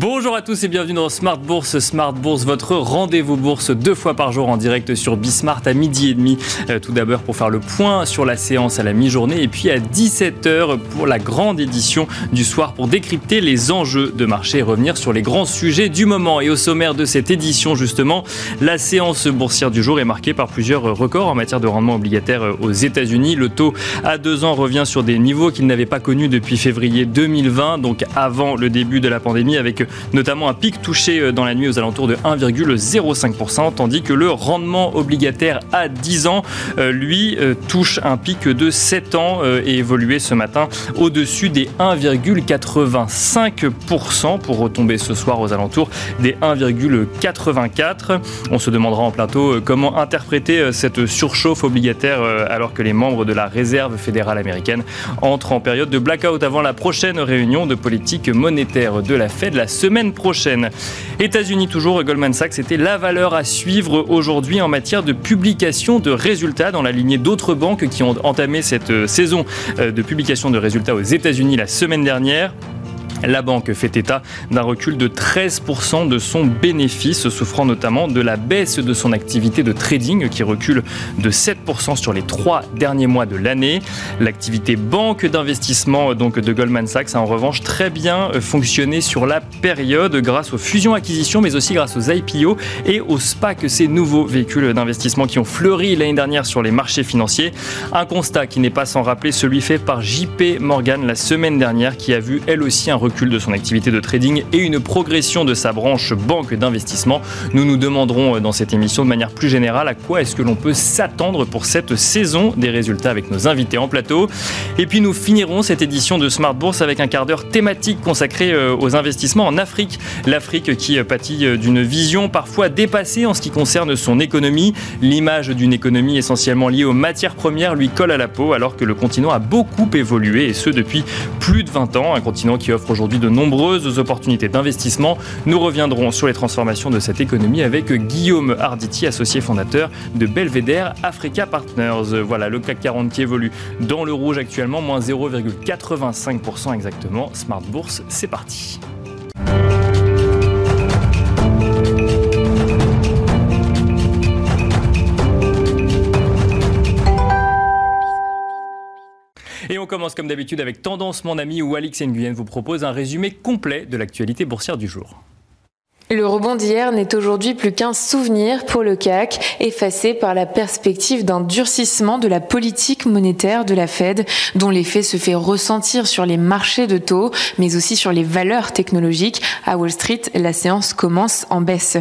Bonjour à tous et bienvenue dans Smart Bourse. Smart Bourse, votre rendez-vous bourse deux fois par jour en direct sur Bismart à midi et demi. Euh, tout d'abord pour faire le point sur la séance à la mi-journée et puis à 17h pour la grande édition du soir pour décrypter les enjeux de marché et revenir sur les grands sujets du moment. Et au sommaire de cette édition justement, la séance boursière du jour est marquée par plusieurs records en matière de rendement obligataire aux États-Unis. Le taux à deux ans revient sur des niveaux qu'il n'avait pas connus depuis février 2020, donc avant le début de la pandémie avec notamment un pic touché euh, dans la nuit aux alentours de 1,05%, tandis que le rendement obligataire à 10 ans, euh, lui, euh, touche un pic de 7 ans et évolué ce matin au-dessus des 1,85% pour retomber ce soir aux alentours des 1,84. On se demandera en plateau comment interpréter cette surchauffe obligataire alors que les membres de la réserve fédérale américaine entrent en période de blackout avant la prochaine réunion de politique monétaire de la Fed semaine prochaine. États-Unis toujours, Goldman Sachs était la valeur à suivre aujourd'hui en matière de publication de résultats dans la lignée d'autres banques qui ont entamé cette euh, saison euh, de publication de résultats aux États-Unis la semaine dernière. La banque fait état d'un recul de 13% de son bénéfice, souffrant notamment de la baisse de son activité de trading qui recule de 7% sur les trois derniers mois de l'année. L'activité banque d'investissement donc de Goldman Sachs a en revanche très bien fonctionné sur la période grâce aux fusions-acquisitions mais aussi grâce aux IPO et aux SPAC, ces nouveaux véhicules d'investissement qui ont fleuri l'année dernière sur les marchés financiers. Un constat qui n'est pas sans rappeler celui fait par JP Morgan la semaine dernière qui a vu elle aussi un recul recul de son activité de trading et une progression de sa branche banque d'investissement. Nous nous demanderons euh, dans cette émission de manière plus générale à quoi est-ce que l'on peut s'attendre pour cette saison des résultats avec nos invités en plateau. Et puis nous finirons cette édition de Smart Bourse avec un quart d'heure thématique consacré euh, aux investissements en Afrique. L'Afrique qui euh, pâtit d'une vision parfois dépassée en ce qui concerne son économie. L'image d'une économie essentiellement liée aux matières premières lui colle à la peau alors que le continent a beaucoup évolué et ce depuis plus de 20 ans. Un continent qui offre aujourd'hui de nombreuses opportunités d'investissement. Nous reviendrons sur les transformations de cette économie avec Guillaume Arditi, associé fondateur de Belvedere Africa Partners. Voilà, le CAC 40 qui évolue dans le rouge actuellement, moins 0,85% exactement. Smart Bourse, c'est parti. Et on commence comme d'habitude avec Tendance Mon Ami où Alix Nguyen vous propose un résumé complet de l'actualité boursière du jour. Le rebond d'hier n'est aujourd'hui plus qu'un souvenir pour le CAC, effacé par la perspective d'un durcissement de la politique monétaire de la Fed, dont l'effet se fait ressentir sur les marchés de taux, mais aussi sur les valeurs technologiques. À Wall Street, la séance commence en baisse.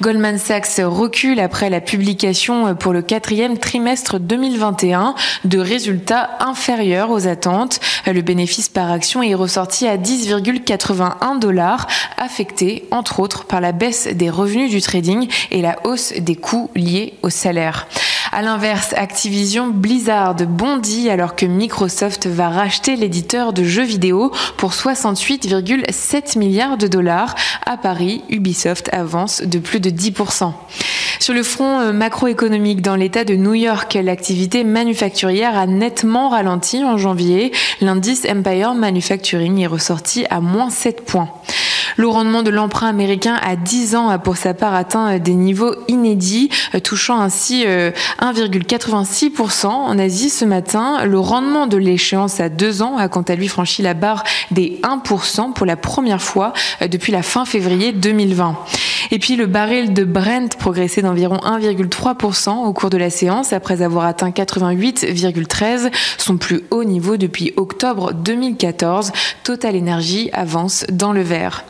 Goldman Sachs recule après la publication pour le quatrième trimestre 2021 de résultats inférieurs aux attentes. Le bénéfice par action est ressorti à 10,81 dollars, affecté entre autres par la baisse des revenus du trading et la hausse des coûts liés au salaire. À l'inverse, Activision Blizzard bondit alors que Microsoft va racheter l'éditeur de jeux vidéo pour 68,7 milliards de dollars. À Paris, Ubisoft avance de plus de 10%. Sur le front euh, macroéconomique, dans l'État de New York, l'activité manufacturière a nettement ralenti en janvier. L'indice Empire Manufacturing est ressorti à moins 7 points. Le rendement de l'emprunt américain à 10 ans a pour sa part atteint des niveaux inédits, euh, touchant ainsi 1,86% euh, en Asie ce matin. Le rendement de l'échéance à 2 ans a quant à lui franchi la barre des 1% pour la première fois euh, depuis la fin février 2020. Et puis le baril de Brent progressait d'environ 1,3% au cours de la séance après avoir atteint 88,13, son plus haut niveau depuis octobre 2014. Total Energy avance dans le vert.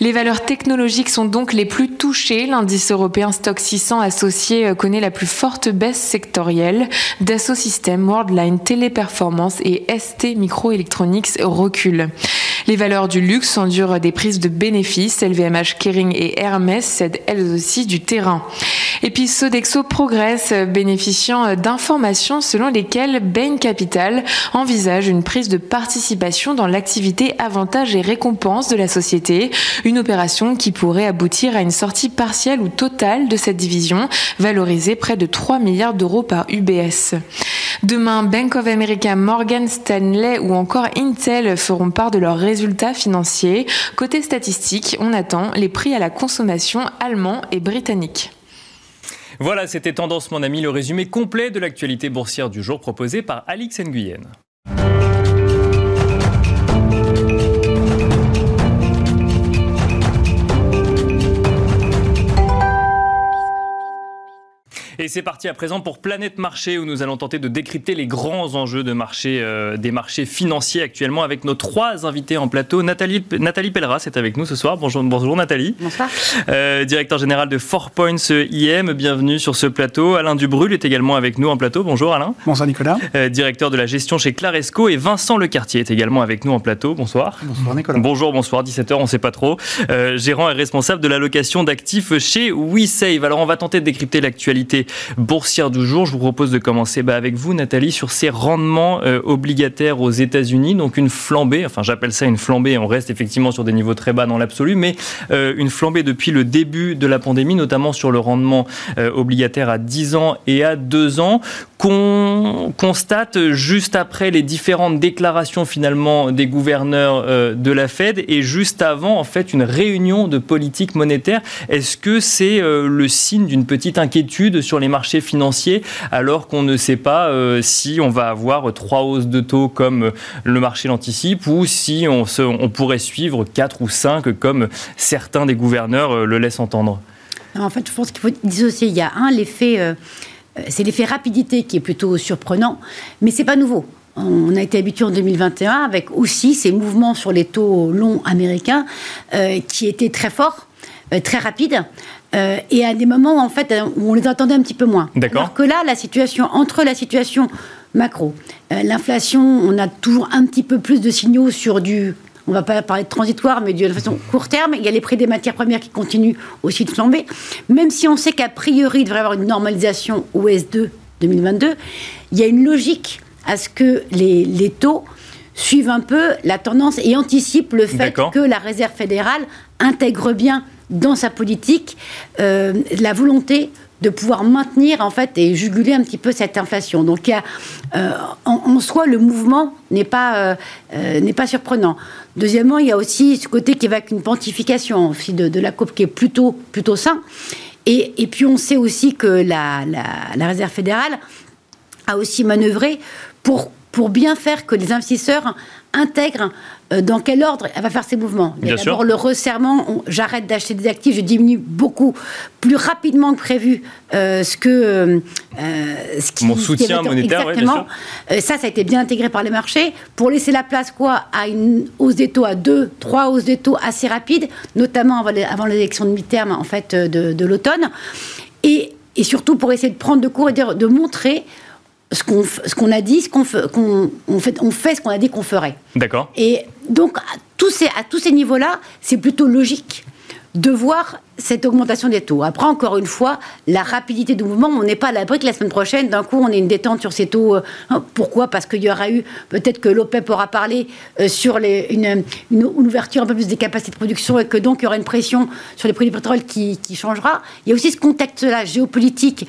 Les valeurs technologiques sont donc les plus touchées. L'indice européen Stock 600 associé euh, connaît la plus forte baisse sectorielle. Dassault Systèmes, Worldline, Téléperformance et ST Microelectronics reculent. Les valeurs du luxe endurent des prises de bénéfices. LVMH, Kering et Hermès cèdent elles aussi du terrain. Et puis Sodexo progresse, bénéficiant d'informations selon lesquelles Bain Capital envisage une prise de participation dans l'activité avantages et récompenses de la société. Une opération qui pourrait aboutir à une sortie partielle ou totale de cette division, valorisée près de 3 milliards d'euros par UBS. Demain, Bank of America, Morgan Stanley ou encore Intel feront part de leurs résultats financiers. Côté statistique, on attend les prix à la consommation allemands et britanniques. Voilà, c'était Tendance mon ami, le résumé complet de l'actualité boursière du jour proposé par Alix Nguyen. Et c'est parti à présent pour Planète Marché où nous allons tenter de décrypter les grands enjeux de marché, euh, des marchés financiers actuellement avec nos trois invités en plateau. Nathalie, Nathalie Pelleras est avec nous ce soir. Bonjour, bonjour Nathalie. Bonsoir. Euh, directeur général de Four Points IM, bienvenue sur ce plateau. Alain Dubrul est également avec nous en plateau. Bonjour Alain. Bonsoir Nicolas. Euh, directeur de la gestion chez Claresco et Vincent Lecartier est également avec nous en plateau. Bonsoir. Bonsoir Nicolas. Bonjour, bonsoir, 17h, on ne sait pas trop. gérant et responsable de l'allocation d'actifs chez WeSave. Alors on va tenter de décrypter l'actualité boursière du jour. Je vous propose de commencer bah, avec vous, Nathalie, sur ces rendements euh, obligataires aux États-Unis. Donc une flambée, enfin j'appelle ça une flambée, on reste effectivement sur des niveaux très bas dans l'absolu, mais euh, une flambée depuis le début de la pandémie, notamment sur le rendement euh, obligataire à 10 ans et à 2 ans, qu'on constate juste après les différentes déclarations finalement des gouverneurs de la Fed et juste avant en fait une réunion de politique monétaire. Est-ce que c'est le signe d'une petite inquiétude sur les marchés financiers alors qu'on ne sait pas euh, si on va avoir trois hausses de taux comme le marché l'anticipe ou si on, pourrait suivre quatre ou cinq comme certains des gouverneurs euh, le laissent entendre? En fait, je pense qu'il faut dissocier. Il y a un, l'effet, euh, c'est l'effet rapidité qui est plutôt surprenant, mais c'est pas nouveau. On a été habitué en 2021 avec aussi ces mouvements sur les taux longs américains qui étaient très forts, très rapides. Euh, et à des moments en fait où on les attendait un petit peu moins. D'accord. Alors que là, la situation entre la situation macro, euh, l'inflation, on a toujours un petit peu plus de signaux sur du on va pas parler de transitoire, mais de façon court terme. Il y a les prix des matières premières qui continuent aussi de flamber. Même si on sait qu'a priori, il devrait y avoir une normalisation au S2 2022, il y a une logique à ce que les, les taux suivent un peu la tendance et anticipent le fait que la Réserve fédérale intègre bien dans sa politique euh, la volonté de pouvoir maintenir en fait et juguler un petit peu cette inflation. Donc il y a, euh, en, soi le mouvement n'est pas euh, n'est pas surprenant. Deuxièmement, il y a aussi ce côté qui évoque une pontification aussi de, de, la COP qui est plutôt plutôt sain. Et, et puis on sait aussi que la, la, la Réserve fédérale a aussi manœuvré pour pour bien faire que les investisseurs intègrent euh, dans quel ordre elle va faire ses mouvements. Il y a d'abord le resserrement, j'arrête d'acheter des actifs, je diminue beaucoup plus rapidement que prévu euh, ce que euh, ce qui, Mon soutien monétaire, exactement. ça, ça a été bien intégré par les marchés pour laisser la place quoi à une hausse des taux à deux, trois hausses des taux assez rapides, notamment avant l'élection de mi-terme en fait de, l'automne, et, et, surtout pour essayer de prendre de cours et de, de montrer ce qu'on qu'on a dit, ce qu'on fait, on fait, on fait ce qu'on a dit qu'on ferait. D'accord. Et donc à tous ces à tous ces niveaux-là, c'est plutôt logique de voir cette augmentation des taux. Après, encore une fois, la rapidité du mouvement, on n'est pas à l'abri que la semaine prochaine, d'un coup, on ait une détente sur ces taux. Euh, hein, pourquoi? Parce qu'il y aura eu, peut-être que l'OPEP aura parlé euh, sur les, une, une, ouverture un peu plus des capacités de production et que donc il y aura une pression sur les prix du pétrole qui, qui changera. Il y a aussi ce contexte-là géopolitique.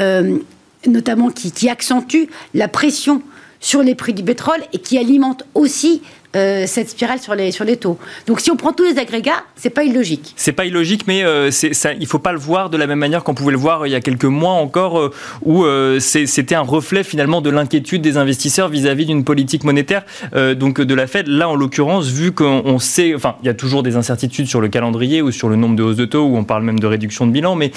Euh, notamment qui, accentue la pression sur les prix du pétrole et qui alimente aussi euh, cette spirale sur les, sur les taux. Donc si on prend tous les agrégats, c'est pas illogique. C'est pas illogique, mais euh, ça, il faut pas le voir de la même manière qu'on pouvait le voir il y a quelques mois encore, euh, où c'était un reflet finalement de l'inquiétude des investisseurs vis-à-vis d'une politique monétaire, donc de la Fed. Là, en l'occurrence, vu qu'on sait, enfin, il y a toujours des incertitudes sur le calendrier ou sur le nombre de hausses de taux, où on parle même de réduction de bilan, mais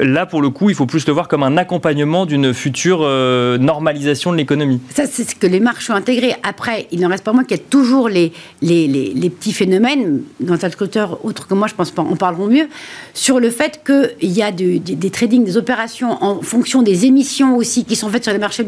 là, pour le coup, il faut plus le voir comme un accompagnement d'une future normalisation de l'économie. Ça, c'est ce que les marches ont intégré. Après, il n'en reste pas moins qu'il y a toujours les, petits phénomènes, dans un auteur autre que moi, je pense pas, en parleront mieux, sur le fait qu'il y a des, des trading, des opérations en fonction des émissions aussi qui sont faites sur les marchés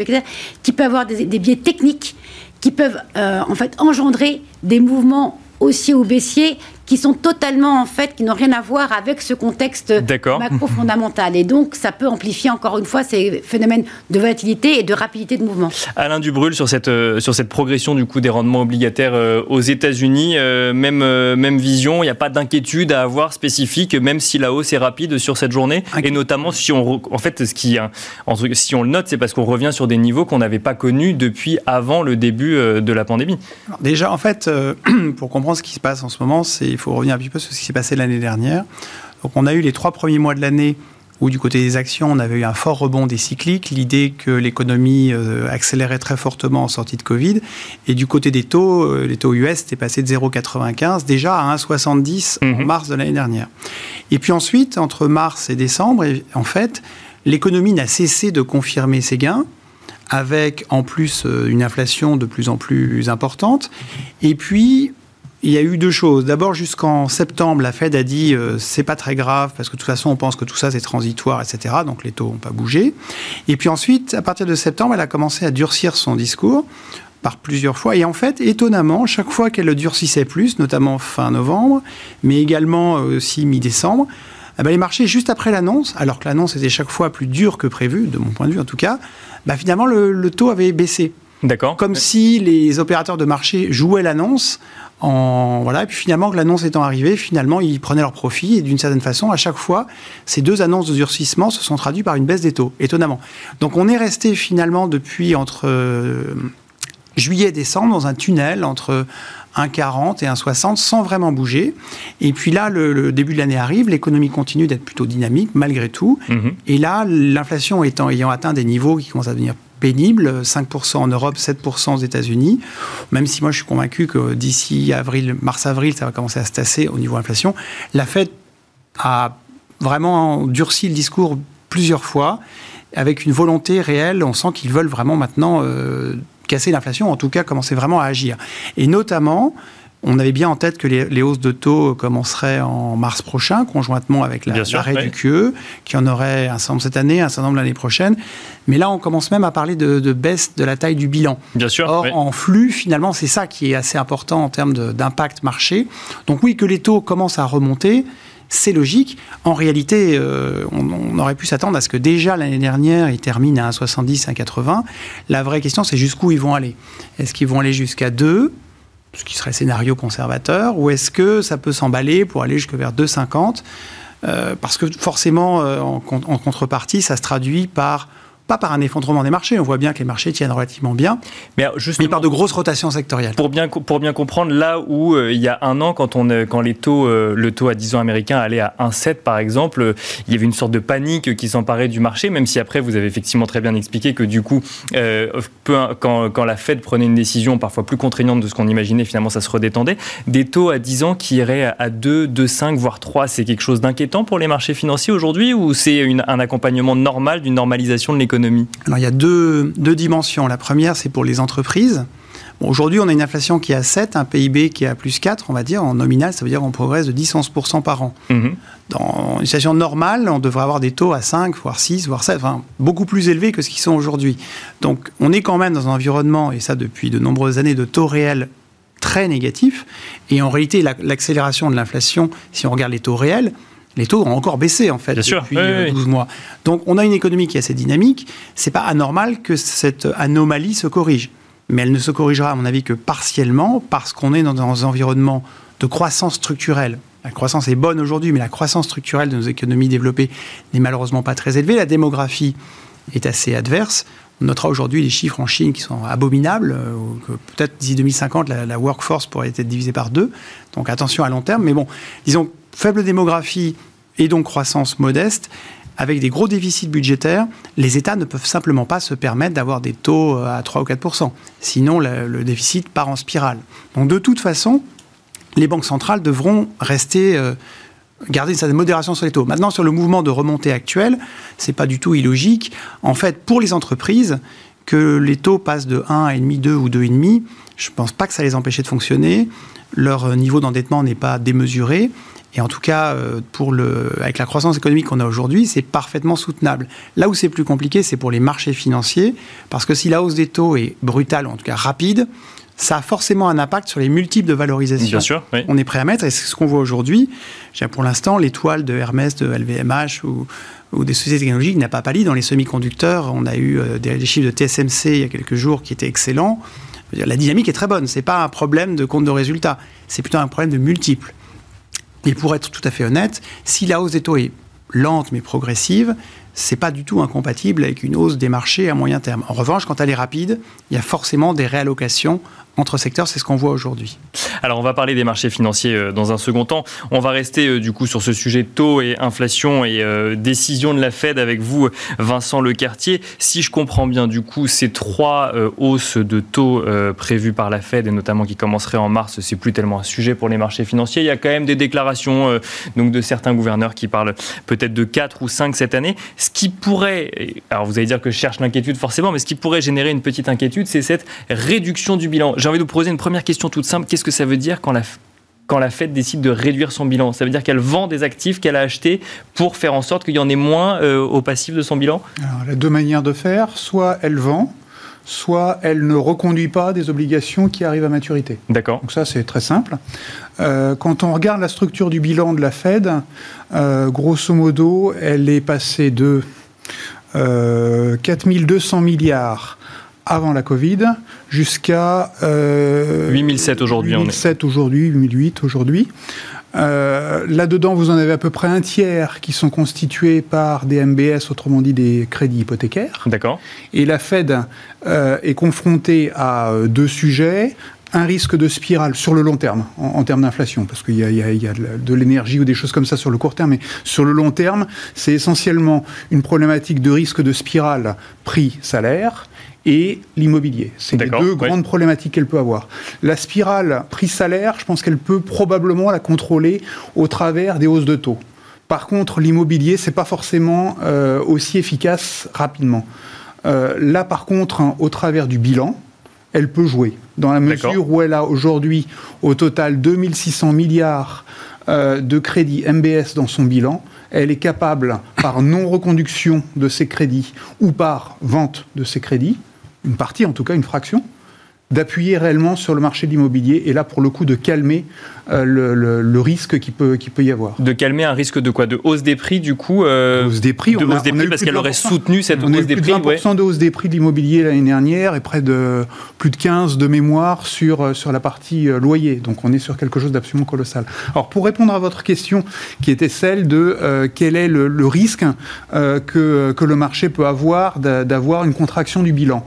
qui peuvent avoir des, biais techniques qui peuvent euh, en fait engendrer des mouvements haussiers ou baissiers qui sont totalement, en fait, qui n'ont rien à voir avec ce contexte macro-fondamental. Et donc, ça peut amplifier, encore une fois, ces phénomènes de volatilité et de rapidité de mouvement. Alain Dubrul, sur cette, euh, sur cette progression du coup des rendements obligataires euh, aux États-Unis, euh, même, même vision, il n'y a pas d'inquiétude à avoir spécifique, même si la hausse est rapide sur cette journée. Et notamment, si on, en fait, ce qui, si on le note, c'est parce qu'on revient sur des niveaux qu'on n'avait pas connus depuis avant le début de la pandémie. déjà, en fait, pour comprendre ce qui se passe en ce moment, c'est il faut revenir un petit peu sur ce qui s'est passé l'année dernière. Donc on a eu les trois premiers mois de l'année où du côté des actions, on avait eu un fort rebond des cycliques, l'idée que l'économie euh, accélérait très fortement en sortie de Covid. Et du côté des taux, euh, les taux US étaient passés de 0,95 déjà à 1,70 en mhm. mars de l'année dernière. Et puis ensuite, entre mars et décembre, en fait, l'économie n'a cessé de confirmer ses gains avec en plus euh, une inflation de plus en plus importante. Et puis, il y a eu deux choses. D'abord, jusqu'en septembre, la Fed a dit euh, c'est pas très grave parce que de toute façon, on pense que tout ça c'est transitoire, etc. Donc les taux n'ont pas bougé. Et puis ensuite, à partir de septembre, elle a commencé à durcir son discours par plusieurs fois. Et en fait, étonnamment, chaque fois qu'elle le durcissait plus, notamment fin novembre, mais également euh, aussi mi-décembre, eh ben, les marchés, juste après l'annonce, alors que l'annonce était chaque fois plus dure que prévu, de mon point de vue en tout cas, bah, finalement le, le taux avait baissé. D'accord. Comme si les opérateurs de marché jouaient l'annonce en, voilà, et puis finalement, que l'annonce étant arrivée, finalement, ils prenaient leur profit. Et d'une certaine façon, à chaque fois, ces deux annonces de durcissement se sont traduites par une baisse des taux, étonnamment. Donc on est resté finalement depuis entre euh, juillet et décembre dans un tunnel entre 1,40 et 1,60 sans vraiment bouger. Et puis là, le, début de l'année arrive, l'économie continue d'être plutôt dynamique malgré tout. Mm-hmm. Et là, l'inflation ayant atteint des niveaux qui commencent à devenir pénible, 5% en Europe, 7% aux États-Unis, même si moi je suis convaincu que d'ici avril, mars-avril, ça va commencer à se tasser au niveau inflation. La Fed a vraiment durci le discours plusieurs fois, avec une volonté réelle, on sent qu'ils veulent vraiment maintenant euh, casser l'inflation, en tout cas commencer vraiment à agir. Et notamment, on avait bien en tête que les, hausses de taux commenceraient en mars prochain, conjointement avec l'arrêt du QE, qui en aurait un certain nombre cette année, un certain nombre l'année prochaine. Mais là, on commence même à parler de, baisse de la taille du bilan. Bien sûr. Or, en flux, finalement, c'est ça qui est assez important en termes d'impact marché. Donc oui, que les taux commencent à remonter, c'est logique. En réalité, euh, on, aurait pu s'attendre à ce que déjà l'année dernière, ils terminent à 1,70, 1,80. La vraie question, c'est jusqu'où ils vont aller? Est-ce qu'ils vont aller jusqu'à 2 ce qui serait scénario conservateur, ou est-ce que ça peut s'emballer pour aller jusque vers 2,50 euh, Parce que forcément, euh, en, contrepartie, ça se traduit par pas par un effondrement des marchés. On voit bien que les marchés tiennent relativement bien, mais, par de grosses rotations sectorielles. Pour bien, pour bien comprendre, là où euh, il y a un an, quand, on, euh, quand les taux, euh, le taux à 10 ans américain allait à 1,7 par exemple, il y avait une sorte de panique qui s'emparait du marché, même si après vous avez effectivement très bien expliqué que du coup, peu, quand, quand, la Fed prenait une décision parfois plus contraignante de ce qu'on imaginait, finalement ça se redétendait. Des taux à 10 ans qui iraient à 2, 2,5, voire 3, c'est quelque chose d'inquiétant pour les marchés financiers aujourd'hui ou c'est un accompagnement normal d'une normalisation de l'économie alors il y a deux, dimensions. La première, c'est pour les entreprises. Aujourd'hui, on a une inflation qui est à 7, un PIB qui est à plus 4, on va dire, en nominal, ça veut dire qu'on progresse de 10-11% par an. Mhm. Dans une situation normale, on devrait avoir des taux à 5, voire 6, voire 7, enfin, beaucoup plus élevés que ce qu'ils sont aujourd'hui. Donc, on est quand même dans un environnement, et ça depuis de nombreuses années, de taux réels très négatifs. Et en réalité, l'accélération de l'inflation, si on regarde les taux réels, les taux ont encore baissé en fait depuis 12 euh, mois. Donc on a une économie qui est assez dynamique. C'est pas anormal que cette anomalie se corrige, mais elle ne se corrigera à mon avis que partiellement parce qu'on est dans un environnement de croissance structurelle. La croissance est bonne aujourd'hui, mais la croissance structurelle de nos économies développées n'est malheureusement pas très élevée. La démographie est assez adverse. On notera aujourd'hui des chiffres en Chine qui sont abominables. Euh, peut-être d'ici 2050, la, la, workforce pourrait être divisée par deux. Donc attention à long terme. Mais bon, disons, faible démographie, et donc croissance modeste, avec des gros déficits budgétaires, les États ne peuvent simplement pas se permettre d'avoir des taux euh, à 3 ou 4% Sinon, le, déficit part en spirale. Donc de toute façon, les banques centrales devront rester... Euh, garder une certaine modération sur les taux. Maintenant, sur le mouvement de remontée actuel, c'est pas du tout illogique. En fait, pour les entreprises, que les taux passent de 1,5, 2 ou 2,5, je ne pense pas que ça les empêche de fonctionner. Leur niveau d'endettement n'est pas démesuré. Et en tout cas, euh, pour le, avec la croissance économique qu'on a aujourd'hui, c'est parfaitement soutenable. Là où c'est plus compliqué, c'est pour les marchés financiers, parce que si la hausse des taux est brutale, en tout cas rapide, ça a forcément un impact sur les multiples de valorisation. Bien sûr, On est prêt à mettre, et c'est ce qu'on voit aujourd'hui. Pour l'instant, l'étoile de Hermès, de LVMH ou, des sociétés technologiques n'a pas pâli. Dans les semi-conducteurs, on a eu euh, des, chiffres de TSMC il y a quelques jours qui étaient excellents. La dynamique est très bonne. Ce n'est pas un problème de compte de résultats. C'est plutôt un problème de multiples. Et pour être tout à fait honnête, si la hausse des taux est lente mais progressive, c'est pas du tout incompatible avec une hausse des marchés à moyen terme. En revanche, quand elle est rapide, il y a forcément des réallocations entre secteurs, c'est ce qu'on voit aujourd'hui. Alors on va parler des marchés financiers euh, dans un second temps. On va rester euh, du coup sur ce sujet taux et inflation et euh, décision de la Fed avec vous, Vincent Lecartier. Si je comprends bien, du coup, ces trois hausses de taux prévues par la Fed et notamment qui commenceraient en mars, c'est plus tellement un sujet pour les marchés financiers. Il y a quand même des déclarations donc de certains gouverneurs qui parlent peut-être de 4 ou 5 cette année. Ce qui pourrait, alors vous allez dire que je cherche l'inquiétude forcément, mais ce qui pourrait générer une petite inquiétude, c'est cette réduction du bilan envie de vous poser une première question toute simple. Qu'est-ce que ça veut dire quand la, quand la Fed décide de réduire son bilan? Ça veut dire qu'elle vend des actifs qu'elle a achetés pour faire en sorte qu'il y en ait moins euh, au passif de son bilan? Alors, y a deux manières de faire. Soit elle vend, soit elle ne reconduit pas des obligations qui arrivent à maturité. D'accord. Donc ça, c'est très simple. Euh, quand on regarde la structure du bilan de la Fed, euh, grosso modo, elle est passée de 4200 milliards avant la Covid jusqu'à... Euh, 8007 aujourd'hui. 8007 aujourd'hui, 8008 aujourd'hui. Euh, Là-dedans, vous en avez à peu près un tiers qui sont constitués par des MBS, autrement dit des crédits hypothécaires. D'accord. Et la Fed euh, est confrontée à euh, deux sujets un risque de spirale sur le long terme, en, termes d'inflation, parce qu'il y y a de l'énergie ou des choses comme ça sur le court terme, mais sur le long terme, c'est essentiellement une problématique de risque de spirale prix-salaire et l'immobilier. C'est les deux grandes problématiques qu'elle peut avoir. La spirale prix-salaire, je pense qu'elle peut probablement la contrôler au travers des hausses de taux. Par contre, l'immobilier, c'est pas forcément euh, aussi efficace rapidement. Euh, là, par contre, hein, au travers du bilan, elle peut jouer. Dans la mesure où elle a aujourd'hui au total 2600 milliards euh, de crédits MBS dans son bilan, elle est capable, par non-reconduction de ces crédits ou par vente de ces crédits, une partie en tout cas, une fraction, d'appuyer réellement sur le marché de l'immobilier et là pour le coup de calmer euh, le, risque qui peut, qui peut y avoir. De calmer un risque de quoi? De hausse des prix du coup euh, Hausse des prix, de hausse des prix parce qu'elle aurait soutenu cette hausse des prix. 20% de hausse des prix de l'immobilier l'année dernière et près de plus de 15 de mémoire sur, euh, sur la partie loyer. Donc on est sur quelque chose d'absolument colossal. Alors pour répondre à votre question qui était celle de quel est le, risque que, que le marché peut avoir d'avoir une contraction du bilan?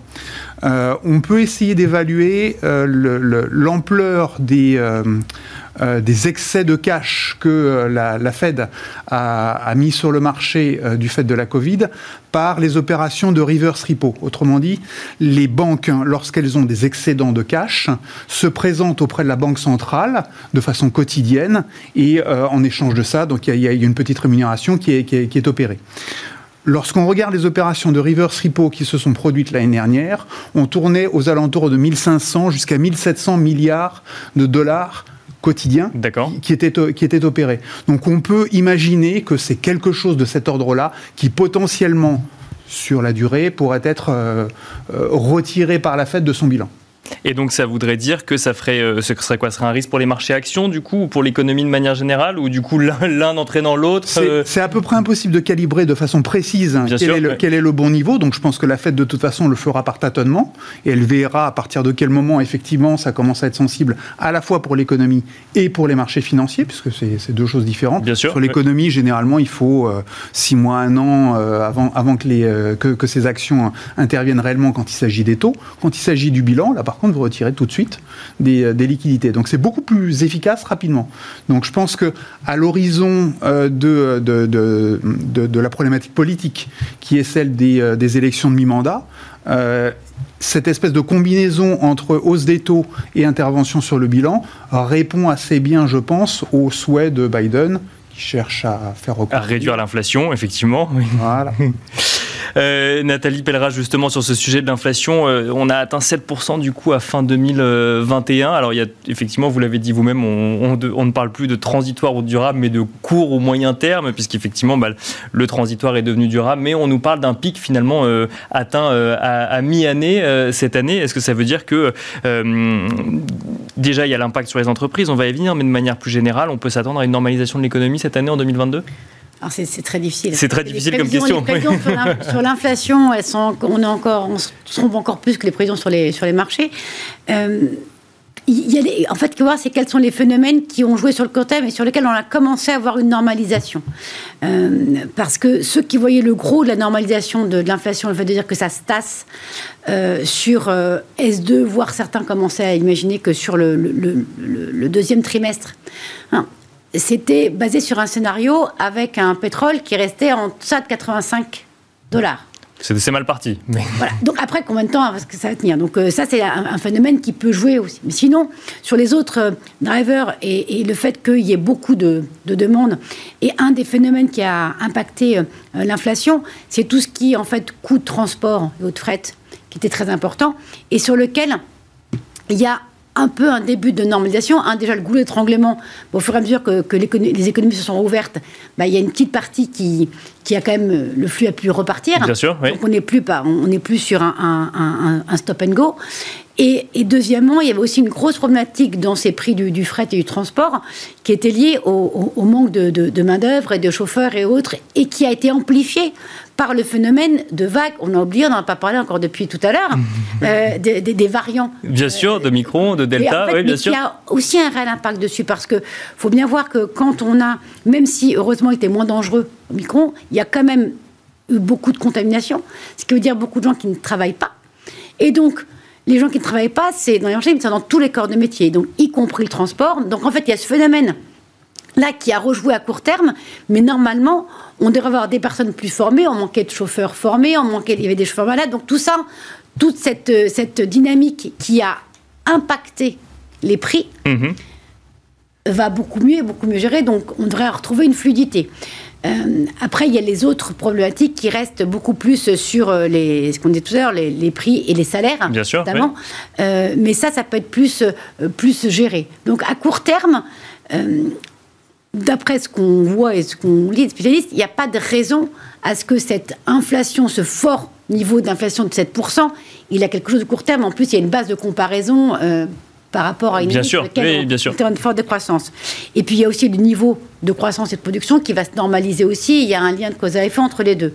Euh, on peut essayer d'évaluer euh, l'ampleur des, euh, des excès de cash que la, Fed a, mis sur le marché du fait de la Covid par les opérations de reverse repo. Autrement dit, les banques, lorsqu'elles ont des excédents de cash, se présentent auprès de la banque centrale de façon quotidienne et en échange de ça, donc il y, a une petite rémunération qui est opérée. Lorsqu'on regarde les opérations de reverse repo qui se sont produites l'année dernière, on tournait aux alentours de 1500 jusqu'à 1700 milliards de dollars quotidiens qui, étaient, qui étaient opérés. Donc on peut imaginer que c'est quelque chose de cet ordre-là qui potentiellement, sur la durée, pourrait être euh, euh, retiré par la Fed de son bilan. Et donc ça voudrait dire que ça ferait, euh, ce serait quoi? Serait un risque pour les marchés actions du coup, ou pour l'économie de manière générale, ou du coup l'un entraînant l'autre euh? C'est à peu près impossible de calibrer de façon précise quel, est le, quel, est le, bon niveau. Donc je pense que la Fed de toute façon le fera par tâtonnement, et elle verra à partir de quel moment effectivement ça commence à être sensible à la fois pour l'économie et pour les marchés financiers, puisque c'est deux choses différentes. Bien sûr. Sur l'économie, généralement, il faut euh, six mois, un an avant, avant que, les, que, que, ces actions interviennent réellement quand il s'agit des taux. Quand il s'agit du bilan, là par contre, vous retirez tout de suite euh, des, liquidités. Donc c'est beaucoup plus efficace rapidement. Donc je pense que à l'horizon euh, de, de, la problématique politique, qui est celle des, euh, élections de mi-mandat, cette espèce de combinaison entre hausse des taux et intervention sur le bilan répond assez bien, je pense, aux souhaits de Biden, qui cherche à faire À réduire l'inflation, effectivement. Voilà. Nathalie Pelleras, justement, sur ce sujet de l'inflation, on a atteint 7% du coup à fin 2021. Alors, il y a, effectivement, vous l'avez dit vous-même, on, ne parle plus de transitoire ou durable, mais de court ou moyen terme, puisqu'effectivement, bah, le transitoire est devenu durable, mais on nous parle d'un pic finalement atteint à, mi-année cette année. Est-ce que ça veut dire que déjà il y a l'impact sur les entreprises, on va y venir, mais de manière plus générale, on peut s'attendre à une normalisation de l'économie cette année en 2022 c'est très difficile. C'est très difficile comme question. Les sur l'inflation, elles sont, on, est encore, on se trompe encore plus que les prévisions sur les, sur les marchés. Euh, il y a les, en fait, que voir, c'est quels sont les phénomènes qui ont joué sur le court terme et sur lesquels on a commencé à avoir une normalisation. Euh, parce que ceux qui voyaient le gros de la normalisation de, l'inflation, le fait de dire que ça se tasse euh, sur euh, S2, voire certains commençaient à imaginer que sur le, le, deuxième trimestre, hein, c'était basé sur un scénario avec un pétrole qui restait en deçà de 85 dollars. C'est mal parti. Mais... Voilà. Donc après, combien de temps est-ce que ça va tenir Donc euh, ça, c'est un, phénomène qui peut jouer aussi. Mais sinon, sur les autres euh, drivers et, le fait qu'il y ait beaucoup de, demandes, et un des phénomènes qui a impacté euh, l'inflation, c'est tout ce qui, en fait, coût de transport et de fret, qui était très important, et sur lequel il y a un peu un début de normalisation. Un, déjà, le goût d'étranglement, au fur et à mesure que, les économies se sont ouvertes, bah, il y a une petite partie qui, qui a quand même, le flux a pu repartir. Bien sûr, Donc on n'est plus, pas, on n'est plus sur un, stop and go. Et, deuxièmement, il y avait aussi une grosse problématique dans ces prix du, fret et du transport qui était liée au, manque de, de main-d'œuvre et de chauffeurs et autres, et qui a été amplifiée par le phénomène de vagues. On a oublié, on n'en a pas parlé encore depuis tout à l'heure, euh, des, variants. Bien sûr, de micron, de delta, oui, bien sûr. Il y a aussi un réel impact dessus parce que faut bien voir que quand on a, même si heureusement il était moins dangereux micron, il y a quand même eu beaucoup de contamination, ce qui veut dire beaucoup de gens qui ne travaillent pas. Et donc, les gens qui ne travaillent pas, c'est dans mais c'est dans tous les corps de métier, donc y compris le transport. Donc en fait, il y a ce phénomène là qui a rejoué à court terme, mais normalement, on devrait avoir des personnes plus formées, on manquait de chauffeurs formés, on manquait, il y avait des chauffeurs malades, donc tout ça, toute cette, cette dynamique qui a impacté les prix mhm. va beaucoup mieux et beaucoup mieux gérer, donc on devrait retrouver une fluidité. Euh, après, il y a les autres problématiques qui restent beaucoup plus sur euh, les, ce qu'on dit tout à l'heure, les, prix et les salaires, Bien sûr, notamment. Euh, mais ça, ça peut être plus, plus géré. Donc, à court terme, d'après ce qu'on voit et ce qu'on lit des spécialistes, il n'y a pas de raison à ce que cette inflation, ce fort niveau d'inflation de 7%, il a quelque chose de court terme. En plus, il y a une base de comparaison par rapport à une bien sûr, oui, bien sûr. une forte croissance. Et puis, il y a aussi le niveau de croissance et de production qui va se normaliser aussi. Il y a un lien de cause à effet entre les deux.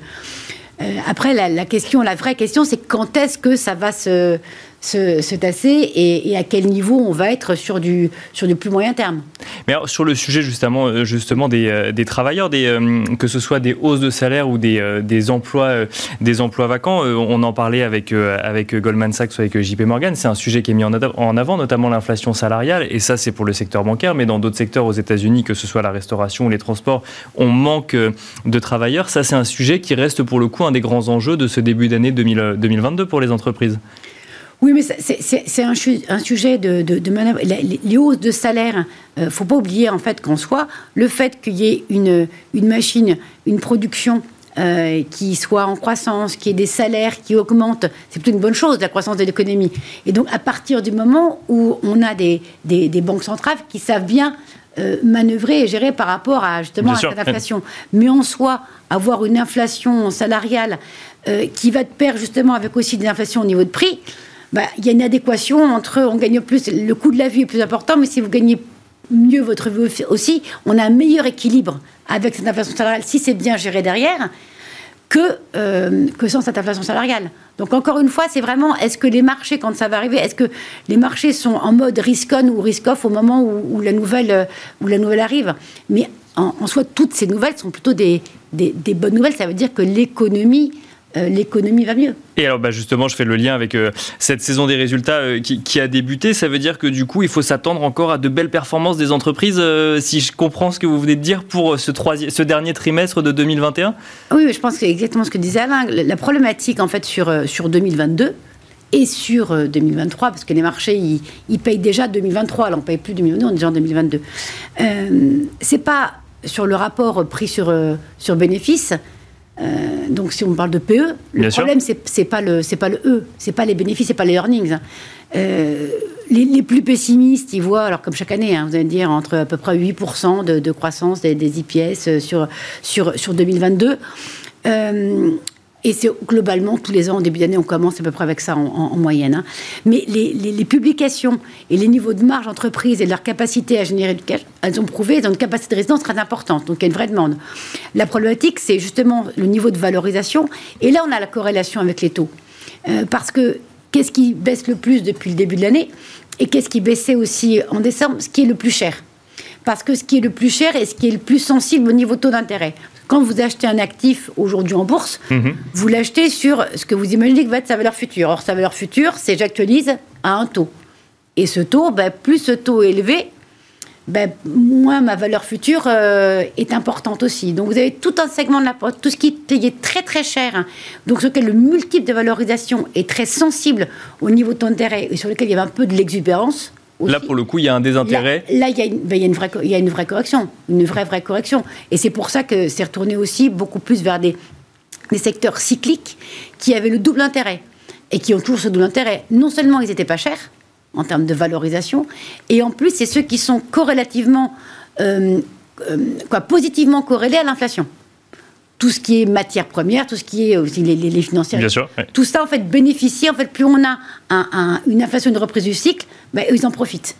Euh, après, la, question, la vraie question, c'est quand est-ce que ça va se, se, tasser et, à quel niveau on va être sur du, sur du plus moyen terme. Mais sur le sujet justement, euh, justement des, euh, des travailleurs, euh, que ce soit des hausses de salaire ou des, des emplois, des emplois vacants, on en parlait avec, avec Goldman Sachs ou avec JP Morgan, c'est un sujet qui est mis en avant, notamment l'inflation salariale, et ça c'est pour le secteur bancaire, mais dans d'autres secteurs aux États-Unis, que ce soit la restauration ou les transports, on manque de travailleurs. Ça c'est un sujet qui reste pour le coup un des grands enjeux de ce début d'année 2022 pour les entreprises. Oui, mais c'est un, un, sujet de, de, manœuvre. Les, hausses de salaire, il euh, ne faut pas oublier en fait qu'en soi, le fait qu'il y ait une, une machine, une production euh, qui soit en croissance, qui ait des salaires qui augmentent, c'est plutôt une bonne chose, la croissance de l'économie. Et donc, à partir du moment où on a des, des, banques centrales qui savent bien euh, manœuvrer et gérer par rapport à justement à cette inflation. Mais en soi, avoir une inflation salariale qui va de pair justement avec aussi des inflations au niveau de prix, bah, y a une adéquation entre on gagne plus, le coût de la vie est plus important, mais si vous gagnez mieux votre vie aussi, on a un meilleur équilibre avec cette inflation salariale, si c'est bien géré derrière, que, euh, que sans cette inflation salariale. Donc encore une fois, c'est vraiment, est-ce que les marchés, quand ça va arriver, est-ce que les marchés sont en mode risk-on ou risk-off au moment où, la nouvelle, euh, où la nouvelle arrive? Mais en, soi, toutes ces nouvelles sont plutôt des, des, des bonnes nouvelles. Ça veut dire que l'économie l'économie va mieux. Et alors bah justement, je fais le lien avec euh, cette saison des résultats euh, qui, a débuté. Ça veut dire que du coup, il faut s'attendre encore à de belles performances des entreprises, si je comprends ce que vous venez de dire, pour ce, ce dernier trimestre de 2021 Oui, je pense que c'est exactement ce que disait Alain. La problématique, en fait, sur, sur 2022, et sur 2023, parce que les marchés, ils, payent déjà 2023, là on ne paye plus 2022, on est déjà en 2022. Euh, c'est pas sur le rapport prix sur, sur bénéfice, donc si on parle de PE, le problème c'est pas le c'est pas le E, c'est pas les bénéfices, c'est pas les earnings. Hein. les, plus pessimistes, ils voient, alors comme chaque année, hein, vous allez dire entre à peu près 8% de, croissance des, des, IPS sur, sur, sur 2022. Et c'est globalement, tous les ans, en début d'année, on commence à peu près avec ça en, moyenne. Hein. Mais les, publications et les niveaux de marge entreprise et leur capacité à générer du cash, elles ont prouvé, elles ont une capacité de résidence très importante. Donc il y a une vraie demande. La problématique, c'est justement le niveau de valorisation. Et là, on a la corrélation avec les taux. Euh, parce que qu'est-ce qui baisse le plus depuis le début de l'année et qu'est-ce qui baissait aussi en décembre Ce qui est le plus cher parce que ce qui est le plus cher et ce qui est le plus sensible au niveau taux d'intérêt. Quand vous achetez un actif aujourd'hui en bourse, mhm. vous l'achetez sur ce que vous imaginez que va être sa valeur future. Or, sa valeur future, c'est j'actualise à un taux. Et ce taux, ben, plus ce taux est élevé, ben, moins ma valeur future euh, est importante aussi. Donc vous avez tout un segment de la tout ce qui est payé très très cher, hein. donc sur lequel le multiple de valorisation est très sensible au niveau de taux d'intérêt et sur lequel il y avait un peu de l'exubérance. Là, pour le coup, il y a un désintérêt. Là, il, y a une, ben, il, y a une vraie, il y a une vraie correction, une vraie, vraie correction. Et c'est pour ça que c'est retourné aussi beaucoup plus vers des, des secteurs cycliques qui avaient le double intérêt et qui ont toujours ce double intérêt. Non seulement ils n'étaient pas chers en termes de valorisation, et en plus, c'est ceux qui sont corrélativement, euh, euh, quoi, positivement corrélés à l'inflation tout ce qui est matière première, tout ce qui est aussi les, les, financières. Bien sûr, Tout ça, en fait, bénéficie. En fait, plus on a une inflation, une reprise du cycle, ben, ils en profitent.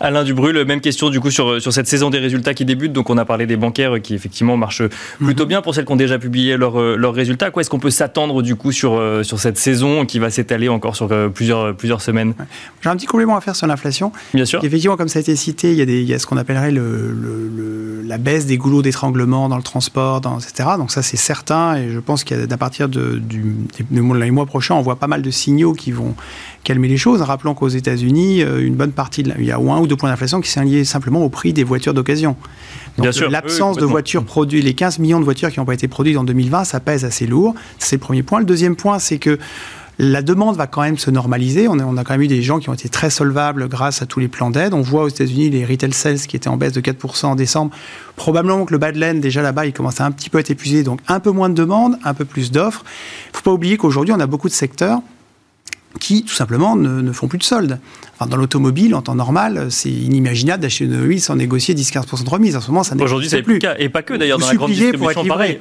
Alain Dubrul, même question du coup sur, sur cette saison des résultats qui débute. Donc on a parlé des bancaires qui effectivement marchent plutôt mhm. bien pour celles qui ont déjà publié leurs euh, résultats. À quoi est-ce qu'on peut s'attendre du coup sur, euh, sur cette saison qui va s'étaler encore sur euh, plusieurs, plusieurs semaines? J'ai un petit complément à faire sur l'inflation. Bien sûr. Effectivement, comme ça a été cité, il y a, des, il y a ce qu'on appellerait le, la baisse des goulots d'étranglement dans le transport, dans, etc. Donc ça c'est certain et je pense qu'à partir de, du, des mois prochains, on voit pas mal de signaux qui vont calmer les choses. Rappelons qu'aux États-Unis, une bonne partie de la, il y a ou un ou deux points d'inflation qui sont liés simplement au prix des voitures d'occasion. Donc l'absence de voitures produites, les 15 millions de voitures qui n'ont pas été produites en 2020, ça pèse assez lourd. C'est le premier point. Le deuxième point, c'est que la demande va quand même se normaliser. On a, quand même eu des gens qui ont été très solvables grâce à tous les plans d'aide. On voit aux États-Unis les retail sales qui étaient en baisse de 4% en décembre. Probablement que le bas de laine, déjà là-bas, il commence à un petit peu être épuisé. Donc un peu moins de demande, un peu plus d'offres. Il ne faut pas oublier qu'aujourd'hui, on a beaucoup de secteurs qui, tout simplement, ne, font plus de soldes. Enfin, dans l'automobile, en temps normal, c'est inimaginable d'acheter une automobile sans négocier 10-15% de remise. En ce moment, ça Aujourd'hui, plus le cas. Et pas que, d'ailleurs, dans la grande distribution, pareil.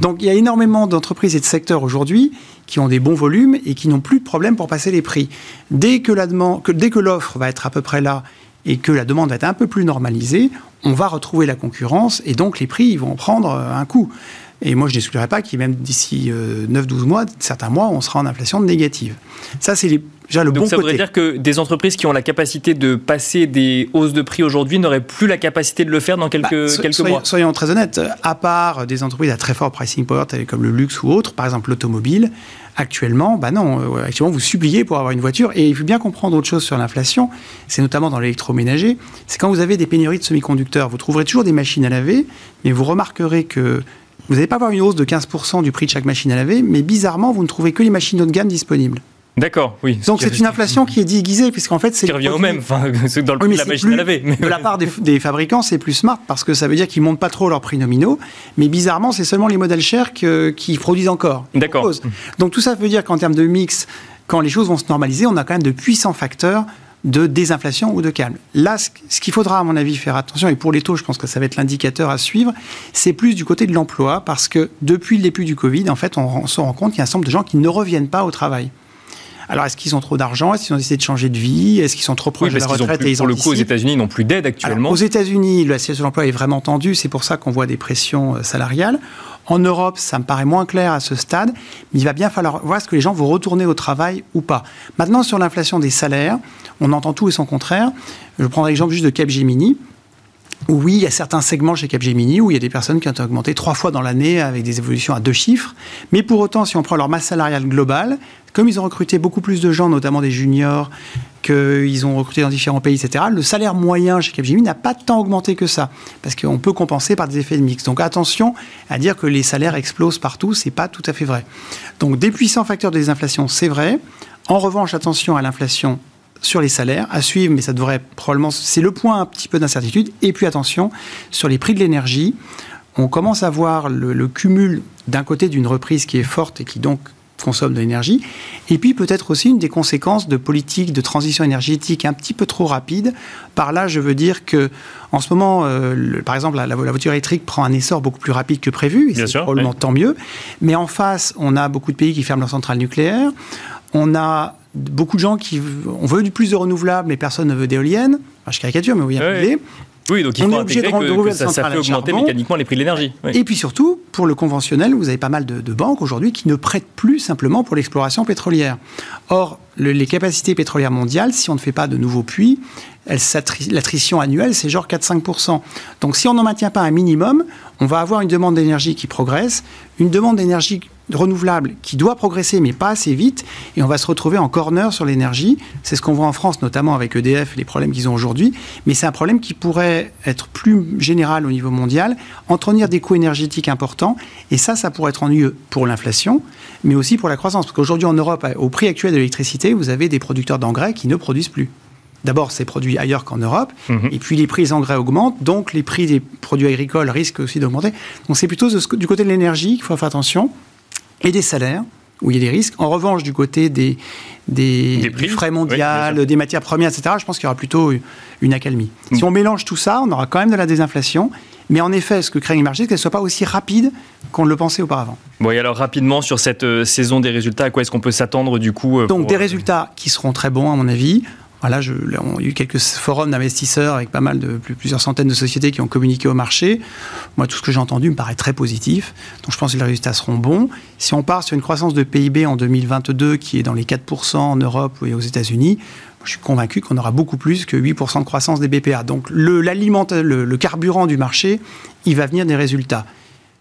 Donc, il y a énormément d'entreprises et de secteurs aujourd'hui qui ont des bons volumes et qui n'ont plus de problème pour passer les prix. Dès que l'offre va être à peu près là et que la demande va être un peu plus normalisée, on va retrouver la concurrence et donc les prix ils vont prendre un coup. Et moi, je n'exclurais pas qu'il même d'ici 9-12 euh, mois, certains mois, on sera en inflation négative. Ça, c'est déjà le bon côté. Ça voudrait dire que des entreprises qui ont la capacité de passer des hausses de prix aujourd'hui n'auraient plus la capacité de le faire dans quelques, bah, quelques mois Soyons très honnêtes, à part des entreprises à très fort pricing power, comme le luxe ou autre, par exemple l'automobile, actuellement, bah non, euh, actuellement, vous suppliez pour avoir une voiture. Et il faut bien comprendre autre chose sur l'inflation, c'est notamment dans l'électroménager, c'est quand vous avez des pénuries de semi-conducteurs, vous trouverez toujours des machines à laver, mais vous remarquerez que vous n'allez pas avoir une hausse de 15% du prix de chaque machine à laver, mais bizarrement, vous ne trouvez que les machines haut de gamme disponibles. D'accord, oui. Donc c'est une inflation qui est déguisée, puisqu'en fait c'est. Qui revient au même, enfin, dans le prix de la machine à laver. De la part des, fabricants, c'est plus smart, parce que ça veut dire qu'ils montent pas trop leurs prix nominaux, mais bizarrement, c'est seulement les modèles chers qui produisent encore. D'accord. Donc tout ça veut dire qu'en termes de mix, quand les choses vont se normaliser, on a quand même de puissants facteurs de désinflation ou de calme. Là, ce qu'il faudra, à mon avis, faire attention, et pour les taux, je pense que ça va être l'indicateur à suivre, c'est plus du côté de l'emploi, parce que depuis le début du Covid, en fait, on se rend compte qu'il y a un certain nombre de gens qui ne reviennent pas au travail. Alors, est-ce qu'ils ont trop d'argent? Est-ce qu'ils ont décidé de changer de vie? Est-ce qu'ils sont trop proches de la retraite et ils Pour le coup, aux États-Unis, ils n'ont plus d'aide actuellement. aux États-Unis, la situation de l'emploi est vraiment tendue. C'est pour ça qu'on voit des pressions euh, salariales. En Europe, ça me paraît moins clair à ce stade, mais il va bien falloir voir ce que les gens vont retourner au travail ou pas. Maintenant, sur l'inflation des salaires, on entend tout et son contraire. Je prendrai l'exemple juste de Capgemini. Oui, il y a certains segments chez Capgemini où il y a des personnes qui ont augmenté trois fois dans l'année avec des évolutions à deux chiffres. Mais pour autant, si on prend leur masse salariale globale, comme ils ont recruté beaucoup plus de gens, notamment des juniors, qu'ils ont recruté dans différents pays, etc., le salaire moyen chez Capgemini n'a pas tant augmenté que ça, parce qu'on peut compenser par des effets de mix. Donc attention à dire que les salaires explosent partout, c'est pas tout à fait vrai. Donc des puissants facteurs de désinflation, c'est vrai. En revanche, attention à l'inflation sur les salaires à suivre, mais ça devrait probablement, c'est le point un petit peu d'incertitude. Et puis attention sur les prix de l'énergie. on commence à voir le cumul d'un côté d'une reprise qui est forte et qui donc consomme de l'énergie, et puis peut-être aussi une des conséquences de politiques de transition énergétique un petit peu trop rapide. Par là, je veux dire que en ce moment, euh, par exemple, la, voiture électrique prend un essor beaucoup plus rapide que prévu, et c'est probablement tant mieux. Mais en face, on a beaucoup de pays qui ferment leurs centrales nucléaires. On a beaucoup de gens qui on veut du plus de renouvelables, mais personne ne veut d'éoliennes. je caricature, mais vous y arrivez. Oui, donc il faut intégrer que, ça, fait augmenter mécaniquement les prix de l'énergie. Et puis surtout, pour le conventionnel, vous avez pas mal de, banques aujourd'hui qui ne prêtent plus simplement pour l'exploration pétrolière. Or, les capacités pétrolières mondiales, si on ne fait pas de nouveaux puits, l'attrition annuelle, c'est genre 4-5%. Donc si on n'en maintient pas un minimum, on va avoir une demande d'énergie qui progresse, une demande d'énergie renouvelable qui doit progresser mais pas assez vite et on va se retrouver en corner sur l'énergie. C'est ce qu'on voit en France notamment avec EDF et les problèmes qu'ils ont aujourd'hui, mais c'est un problème qui pourrait être plus général au niveau mondial, entretenir des coûts énergétiques importants et ça, ça pourrait être ennuyeux pour l'inflation, mais aussi pour la croissance. Parce qu'aujourd'hui en Europe, au prix actuel de l'électricité, vous avez des producteurs d'engrais qui ne produisent plus. D'abord, c'est produit ailleurs qu'en Europe, mhm. et puis les prix des engrais augmentent, donc les prix des produits agricoles risquent aussi d'augmenter. Donc c'est plutôt du côté de l'énergie qu'il faut faire attention, et des salaires, où il y a des risques. En revanche, du côté des, des, frais mondiaux, des matières premières, etc., je pense qu'il y aura plutôt une accalmie. Si mm. on mélange tout ça, on aura quand même de la désinflation. Mais en effet, ce que craignent les marchés, c'est qu'elle ne soit pas aussi rapide qu'on le pensait auparavant. Bon, et alors rapidement, sur cette euh, saison des résultats, à quoi est-ce qu'on peut s'attendre du coup euh, Donc des euh, résultats qui seront très bons, à mon avis. Voilà, on a eu quelques forums d'investisseurs avec pas mal de plusieurs centaines de sociétés qui ont communiqué au marché. Moi, tout ce que j'ai entendu me paraît très positif. Donc, je pense que les résultats seront bons. Si on part sur une croissance de PIB en 2022 qui est dans les 4% en Europe et aux États-Unis, je suis convaincu qu'on aura beaucoup plus que 8% de croissance des BPA. Donc, le, le carburant du marché, il va venir des résultats.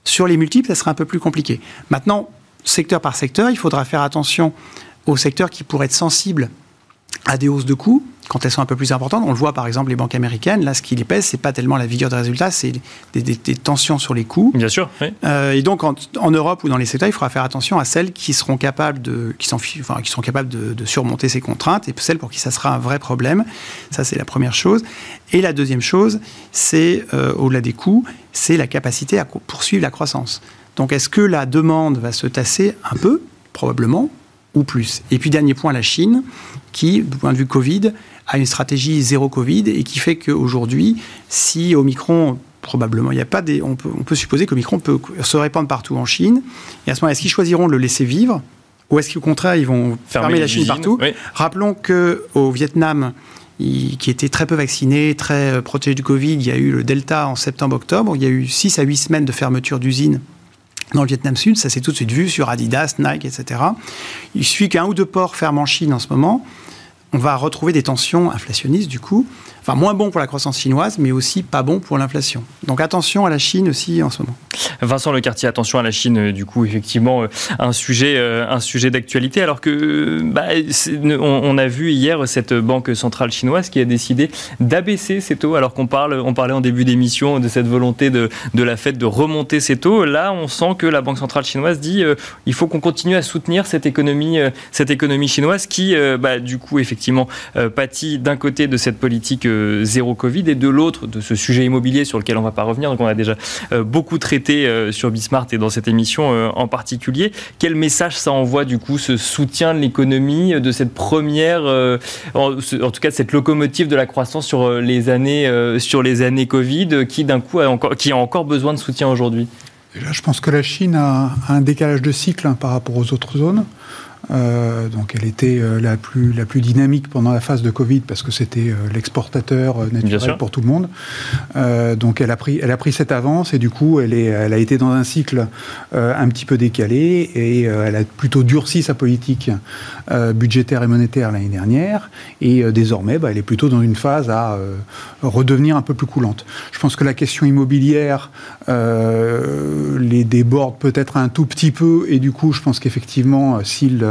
Sur les multiples, ça sera un peu plus compliqué. Maintenant, secteur par secteur, il faudra faire attention aux secteurs qui pourraient être sensibles à des hausses de coûts quand elles sont un peu plus importantes. On le voit par exemple les banques américaines. Là, ce qui les pèse, c'est pas tellement la vigueur des résultats, c'est des, tensions sur les coûts. Bien sûr. Euh, et donc en, Europe ou dans les secteurs, il faudra faire attention à celles qui seront capables de, qui sont, enfin, qui sont capables de, surmonter ces contraintes et celles pour qui ça sera un vrai problème. Ça, c'est la première chose. Et la deuxième chose, c'est euh, au-delà des coûts, c'est la capacité à poursuivre la croissance. Donc, est-ce que la demande va se tasser un peu? Probablement ou plus. Et puis dernier point, la Chine, qui, du point de vue Covid, a une stratégie zéro Covid et qui fait qu'aujourd'hui, si Omicron probablement. Il y a pas des, on, peut, on peut supposer qu'Omicron peut se répandre partout en Chine. Et à ce moment, est-ce qu'ils choisiront de le laisser vivre ou est-ce qu'au contraire, ils vont fermer, la Chine partout? Rappelons qu'au Vietnam, qui était très peu vacciné, très euh, protégé du Covid, il y a eu le Delta en septembre-octobre. Il y a eu 6 à 8 semaines de fermeture d'usines dans le Vietnam Sud, ça s'est tout de suite vu sur Adidas, Nike, etc. Il suffit qu'un ou deux ports ferment en Chine en ce moment, on va retrouver des tensions inflationnistes du coup, enfin moins bon pour la croissance chinoise, mais aussi pas bon pour l'inflation. Donc attention à la Chine aussi en ce moment. Vincent Lecartier, attention à la Chine, euh, du coup effectivement euh, un sujet, euh, un sujet d'actualité, alors que bah, on, a vu hier cette banque centrale chinoise qui a décidé d'abaisser ses taux, alors qu'on parle, on parlait en début d'émission de cette volonté de, de la Fed de remonter ses taux. Là, on sent que la banque centrale chinoise dit il faut qu'on continue à soutenir cette économie, cette économie chinoise qui, bah, du coup effectivement pâtit d'un côté de cette politique zéro Covid et de l'autre de ce sujet immobilier sur lequel on ne va pas revenir. Donc on a déjà euh, beaucoup traité euh, sur Bismart et dans cette émission euh, en particulier. Quel message ça envoie du coup ce soutien de l'économie, de cette première, en, tout cas de cette locomotive de la croissance sur les années, sur les années Covid qui d'un coup a encore, qui a encore besoin de soutien aujourd'hui? Je pense que la Chine a un décalage de cycle hein, par rapport aux autres zones. Euh, donc elle était euh, la, plus, la plus dynamique pendant la phase de Covid parce que c'était euh, l'exportateur naturel pour tout le monde. donc elle a, pris, elle a pris cette avance et du coup elle, est, elle a été dans un cycle un petit peu décalé et elle a plutôt durci sa politique budgétaire et monétaire l'année dernière et désormais bah, elle est plutôt dans une phase à redevenir un peu plus coulante. Je pense que la question immobilière les déborde peut-être un tout petit peu et du coup je pense qu'effectivement s'il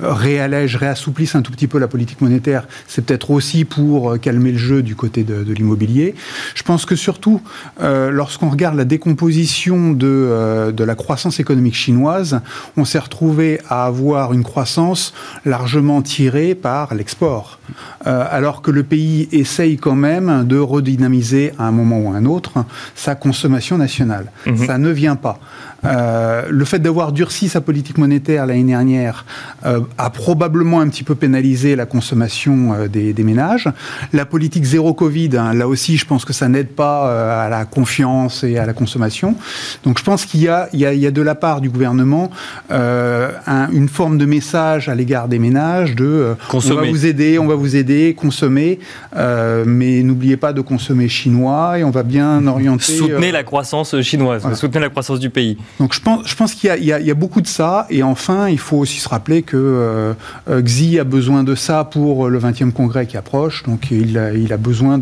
réallègent, réassouplissent un tout petit peu la politique monétaire, c'est peut-être aussi pour calmer le jeu du côté de, de l'immobilier. Je pense que surtout, lorsqu'on regarde la décomposition de, de la croissance économique chinoise, on s'est retrouvé à avoir une croissance largement tirée par l'export. Euh, alors que le pays essaye quand même de redynamiser à un moment ou à un autre sa consommation nationale. Mhm. Ça ne vient pas. Euh, le fait d'avoir durci sa politique monétaire l'année dernière euh, a probablement un petit peu pénalisé la consommation euh, des, ménages. La politique zéro Covid, hein, là aussi, je pense que ça n'aide pas à la confiance et à la consommation. Donc je pense qu'il y, y, y a, de la part du gouvernement une forme de message à l'égard des ménages de on va vous aider, on va vous aider, consommer, mais n'oubliez pas de consommer chinois et on va bien orienter. Soutenez la croissance chinoise, soutenez la croissance du pays. Donc je pense, je pense qu'il y, y, a beaucoup de ça. Et enfin, il faut aussi se rappeler que euh, euh Xi a besoin de ça pour le 20e congrès qui approche. Donc il a, il a besoin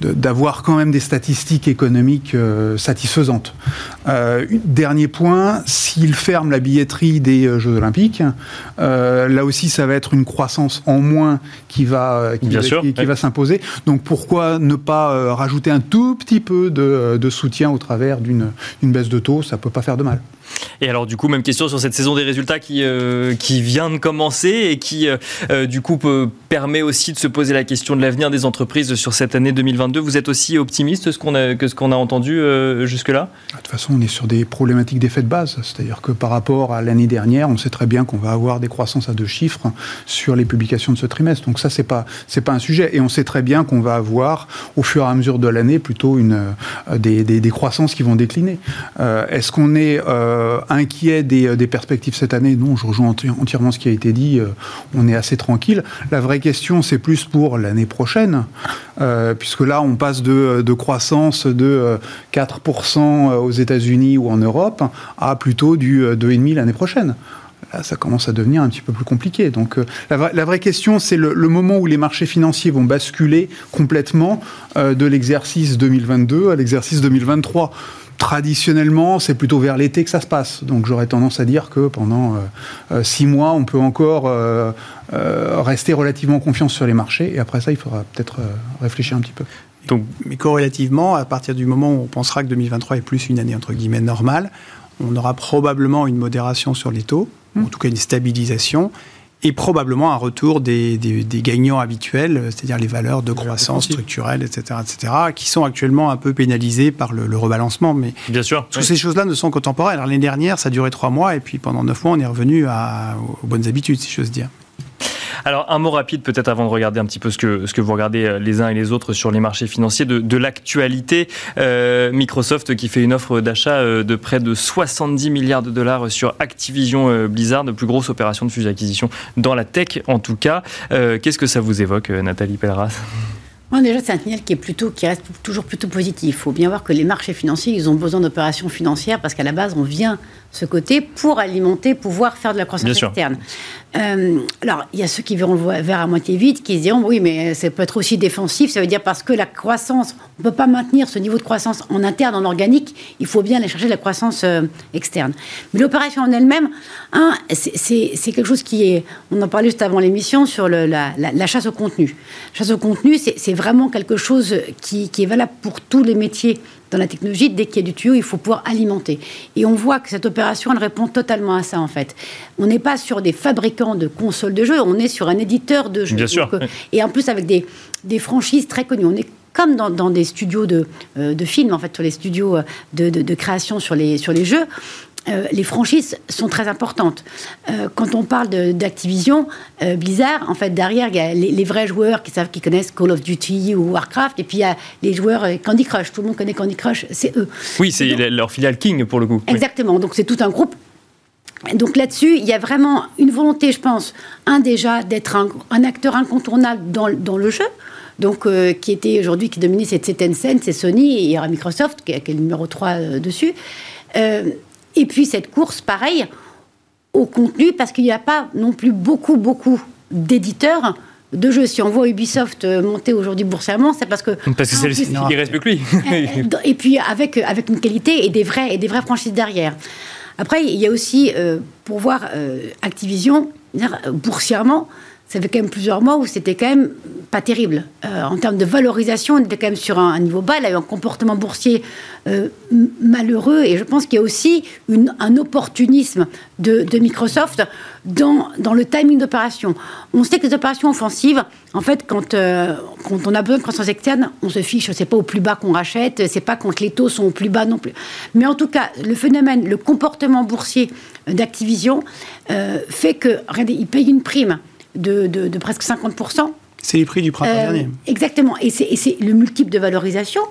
d'avoir de, quand même des statistiques économiques euh, satisfaisantes. Euh, dernier point, s'il ferme la billetterie des euh, Jeux Olympiques, là aussi ça va être une croissance en moins qui va, qui, va, qui, va s'imposer. Donc pourquoi ne pas rajouter un tout petit peu de, de soutien au travers d'une baisse de taux? Ça peut pas faire de mal. Et alors du coup, même question sur cette saison des résultats qui, euh, qui vient de commencer et qui euh, euh, du coup permet aussi de se poser la question de l'avenir des entreprises sur cette année 2022. Vous êtes aussi optimiste ce a, que ce qu'on a entendu jusque-là? De toute façon, on est sur des problématiques d'effet de base. C'est-à-dire que par rapport à l'année dernière, on sait très bien qu'on va avoir des croissances à deux chiffres sur les publications de ce trimestre. Donc ça, c'est pas c'est pas un sujet. Et on sait très bien qu'on va avoir au fur et à mesure de l'année plutôt une des, des, des, croissances qui vont décliner. Est-ce qu'on est, euh, inquiet euh, des, perspectives cette année. Non, je rejoins entièrement ce qui a été dit. Euh, on est assez tranquille. La vraie question, c'est plus pour l'année prochaine, puisque là, on passe de, croissance de 4% aux États-Unis ou en Europe à plutôt du 2,5% l'année prochaine là, ça commence à devenir un petit peu plus compliqué. Donc, la, vraie question, c'est le, moment où les marchés financiers vont basculer complètement de l'exercice 2022 à l'exercice 2023 traditionnellement, c'est plutôt vers l'été que ça se passe. Donc j'aurais tendance à dire que pendant euh, euh, six mois, on peut encore euh, rester relativement confiant sur les marchés. Et après ça, il faudra peut-être réfléchir un petit peu. Donc, mais corrélativement, à partir du moment où on pensera que 2023 est plus une année entre guillemets normale, on aura probablement une modération sur les taux, en tout cas une stabilisation, et probablement un retour des, gagnants habituels, c'est-à-dire les valeurs de croissance structurelle, etc., etc., qui sont actuellement un peu pénalisées par le, rebalancement. Mais Bien sûr, toutes ces choses-là ne sont contemporaines. L'année dernière, ça a duré trois mois, et puis pendant neuf mois, on est revenu aux bonnes habitudes, si j'ose dire. Alors, un mot rapide, peut-être avant de regarder un petit peu ce que, ce que vous regardez euh, les uns et les autres sur les marchés financiers, de, l'actualité. Euh, Microsoft qui fait une offre d'achat euh, de près de 70 milliards de dollars sur Activision Blizzard, de plus grosse opération de fusion-acquisition dans la tech en tout cas. Qu'est-ce que ça vous évoque, Nathalie Pelleras? Déjà, c'est un signal qui, est plutôt, qui reste toujours plutôt positif. Il faut bien voir que les marchés financiers, ils ont besoin d'opérations financières parce qu'à la base, on vient ce côté pour alimenter, pouvoir faire de la croissance externe. Euh, alors, il y a ceux qui verront le verre à moitié vide, qui se diront oui, mais ça peut être aussi défensif. Ça veut dire parce que la croissance, on ne peut pas maintenir ce niveau de croissance en interne, en organique. Il faut bien aller chercher de la croissance euh, externe. Mais l'opération en elle-même, un, c'est quelque chose qui est. On en parlait juste avant l'émission sur le, la, la, chasse au contenu. La chasse au contenu, c'est vraiment quelque chose qui, qui est valable pour tous les métiers dans la technologie, dès qu'il y a du tuyau, il faut pouvoir alimenter. Et on voit que cette opération, elle répond totalement à ça, en fait. On n'est pas sur des fabricants de consoles de jeux, on est sur un éditeur de jeux. Bien sûr. Euh, et en plus, avec des, des franchises très connues. On est comme dans, dans des studios de, euh, de films, en fait, sur les studios euh, de, de, de création sur les, sur les jeux. Euh, les franchises sont très importantes. Euh, quand on parle d'Activision, euh, Blizzard, en fait, derrière, il y a les, vrais joueurs qui savent, qui connaissent Call of Duty ou Warcraft, et puis il y a les joueurs Candy Crush. Tout le monde connaît Candy Crush, c'est eux. Oui, c'est leur filiale King pour le coup. Exactement. Donc c'est tout un groupe. Donc là-dessus, il y a vraiment une volonté, je pense, un déjà d'être un, acteur incontournable dans, dans le jeu. Donc, qui était aujourd'hui, qui dominait, c'est Tencent, c'est Sony, et il y aura Microsoft, qui est, le numéro 3 dessus. Et puis cette course, pareil, au contenu, parce qu'il n'y a pas non plus beaucoup, beaucoup d'éditeurs de jeux. Si on voit Ubisoft euh, monter aujourd'hui boursièrement, c'est parce que... Parce que c'est le qui reste plus que lui. et puis avec, avec une qualité et des, vrais, et des vraies franchises derrière. Après, il y a aussi, euh, pour voir euh, Activision, boursièrement, ça fait quand même plusieurs mois où c'était quand même pas terrible. Euh, en termes de valorisation, on était quand même sur un, niveau bas. Il a eu un comportement boursier euh, malheureux et je pense qu'il y a aussi un opportunisme de, Microsoft dans, dans le timing d'opération. On sait que les opérations offensives, en fait, quand, euh, quand on a besoin de croissance externe, on se fiche. C'est pas au plus bas qu'on rachète, c'est pas quand les taux sont au plus bas non plus. Mais en tout cas, le phénomène, le comportement boursier d'Activision fait que, il paye une prime de, presque 50%. C'est les prix du printemps euh, dernier. Exactement. Et c'est le multiple de valorisation.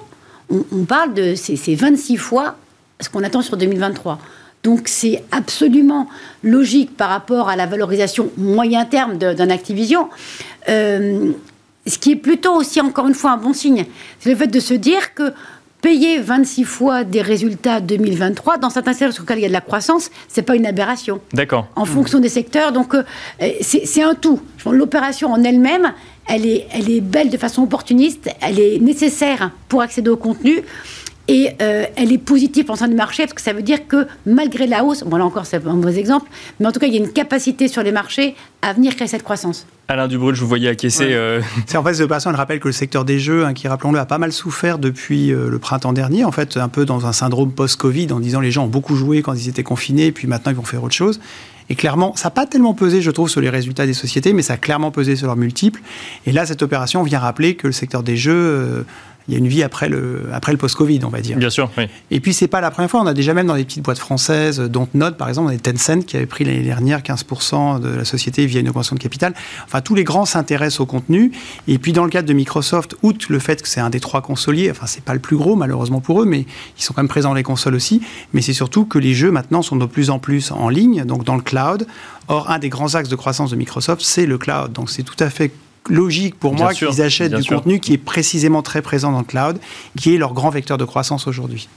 On, parle de. C'est 26 fois ce qu'on attend sur 2023. Donc c'est absolument logique par rapport à la valorisation moyen terme d'un Activision. Euh, ce qui est plutôt aussi, encore une fois, un bon signe, c'est le fait de se dire que payer 26 fois des résultats 2023 dans certains secteurs sur lesquels il y a de la croissance, c'est pas une aberration. D'accord. En fonction des secteurs, donc euh, c'est un tout. L'opération en elle-même, elle est, elle est belle de façon opportuniste, elle est nécessaire pour accéder au contenu. Et euh, elle est positive en sein du marché parce que ça veut dire que malgré la hausse, bon là encore c'est un mauvais exemple, mais en tout cas il y a une capacité sur les marchés à venir créer cette croissance. Alain Dubrul, je vous voyais acquiescer. Euh, c'est en fait cette opération, elle rappelle que le secteur des jeux, hein, qui rappelons-le, a pas mal souffert depuis euh, le printemps dernier, en fait un peu dans un syndrome post-Covid, en disant les gens ont beaucoup joué quand ils étaient confinés, puis maintenant ils vont faire autre chose. Et clairement, ça n'a pas tellement pesé, je trouve, sur les résultats des sociétés, mais ça a clairement pesé sur leurs multiples. Et là, cette opération vient rappeler que le secteur des jeux il y a une vie après le, après le post-Covid, on va dire. Bien sûr, oui. Et puis, c'est pas la première fois. On a déjà même dans des petites boîtes françaises, dont Note, par exemple, on a Tencent qui avait pris l'année dernière 15% de la société via une augmentation de capital. Enfin, tous les grands s'intéressent au contenu. Et puis, dans le cadre de Microsoft, outre le fait que c'est un des trois consoliers, enfin, c'est pas le plus gros, malheureusement pour eux, mais ils sont quand même présents dans les consoles aussi. Mais c'est surtout que les jeux, maintenant, sont de plus en plus en ligne, donc dans le cloud. Or, un des grands axes de croissance de Microsoft, c'est le cloud. Donc, c'est tout à fait logique pour moi qu'ils achètent du contenu qui est précisément très présent dans le cloud, qui est leur grand vecteur de croissance aujourd'hui.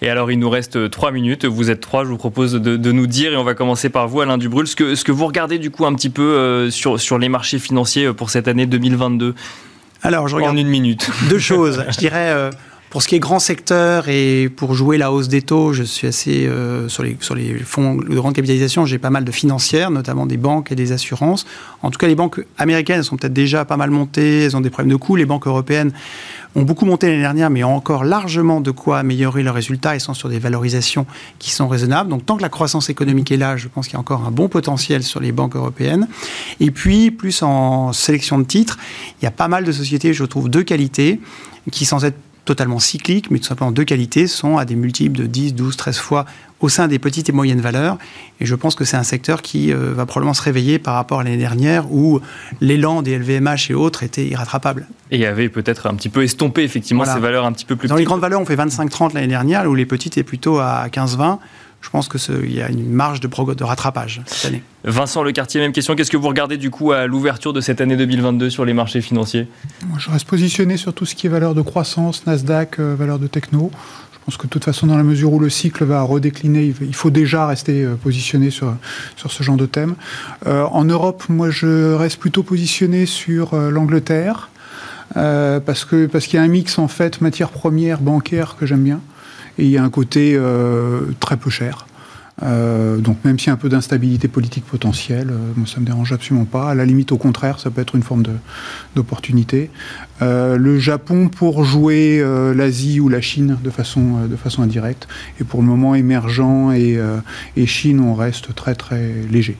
Et alors, il nous reste trois minutes. Vous êtes trois. Je vous propose de, nous dire, et on va commencer par vous, Alain Dubrul, ce que, ce que vous regardez du coup un petit peu euh, sur, sur les marchés financiers euh, pour cette année 2022. Alors, je regarde en une minute. Deux choses. je dirais. Euh, pour ce qui est grand secteur et pour jouer la hausse des taux, je suis assez euh, sur, les, fonds de grande capitalisation, j'ai pas mal de financières, notamment des banques et des assurances. En tout cas, les banques américaines sont peut-être déjà pas mal montées, elles ont des problèmes de coûts. Les banques européennes ont beaucoup monté l'année dernière, mais ont encore largement de quoi améliorer leurs résultats et sont sur des valorisations qui sont raisonnables. Donc, tant que la croissance économique est là, je pense qu'il y a encore un bon potentiel sur les banques européennes. Et puis, plus en sélection de titres, il y a pas mal de sociétés, je trouve, de qualité qui, sans être totalement cycliques, mais tout simplement de qualité, sont à des multiples de 10, 12, 13 fois au sein des petites et moyennes valeurs. Et je pense que c'est un secteur qui euh, va probablement se réveiller par rapport à l'année dernière où l'élan des LVMH et autres était irrattrapable. Et avait peut-être un petit peu estompé effectivement ces valeurs un petit peu plus Dans les grandes valeurs, on fait 25-30 l'année dernière, où les petites étaient plutôt à 15-20 je pense qu'il y a une marge de, de, rattrapage cette année. Vincent Lecartier, même question. Qu'est-ce que vous regardez du coup à l'ouverture de cette année 2022 sur les marchés financiers? Moi, Je reste positionné sur tout ce qui est valeur de croissance, Nasdaq, euh, valeur de techno. Je pense que de toute façon, dans la mesure où le cycle va redécliner, il faut déjà rester euh, positionné sur, sur ce genre de thème. Euh, en Europe, moi, je reste plutôt positionné sur l'Angleterre. parce que parce qu'il y a un mix en fait matière première bancaire que j'aime bien et il y a un côté euh, très peu cher. Euh, donc même s'il y a un peu d'instabilité politique potentielle, euh, ça me dérange absolument pas. À la limite, au contraire, ça peut être une forme d'opportunité. le Japon pour jouer l'Asie ou la Chine de façon, de façon indirecte. Et pour le moment, émergent et, Chine, on reste très très léger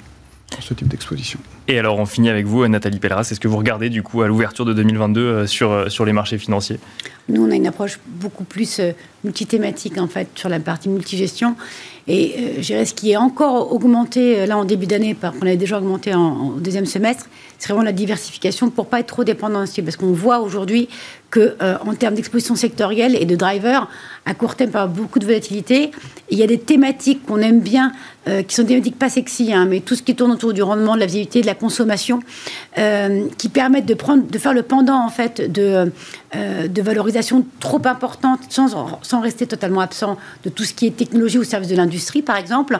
pour ce type d'exposition. Et alors on finit avec vous, Nathalie Pelleras. Est-ce que vous regardez du coup à l'ouverture de 2022 sur, sur les marchés financiers? Nous, on a une approche beaucoup plus multithématique en fait sur la partie multigestion. Et euh, je dirais ce qui est encore augmenté euh, là en début d'année, qu'on avait déjà augmenté en, deuxième semestre, c'est vraiment la diversification pour pas être trop dépendant Parce qu'on voit aujourd'hui que euh, en termes d'exposition sectorielle et de driver, à court terme, par beaucoup de volatilité, il y a des thématiques qu'on aime bien, qui sont des thématiques pas sexy, hein, mais tout ce qui tourne autour du rendement, de la visibilité, de la consommation, qui permettent de prendre, de faire le pendant en fait de de valorisation trop importante sans sans rester totalement absent de tout ce qui est technologie au service de l'industrie, par exemple.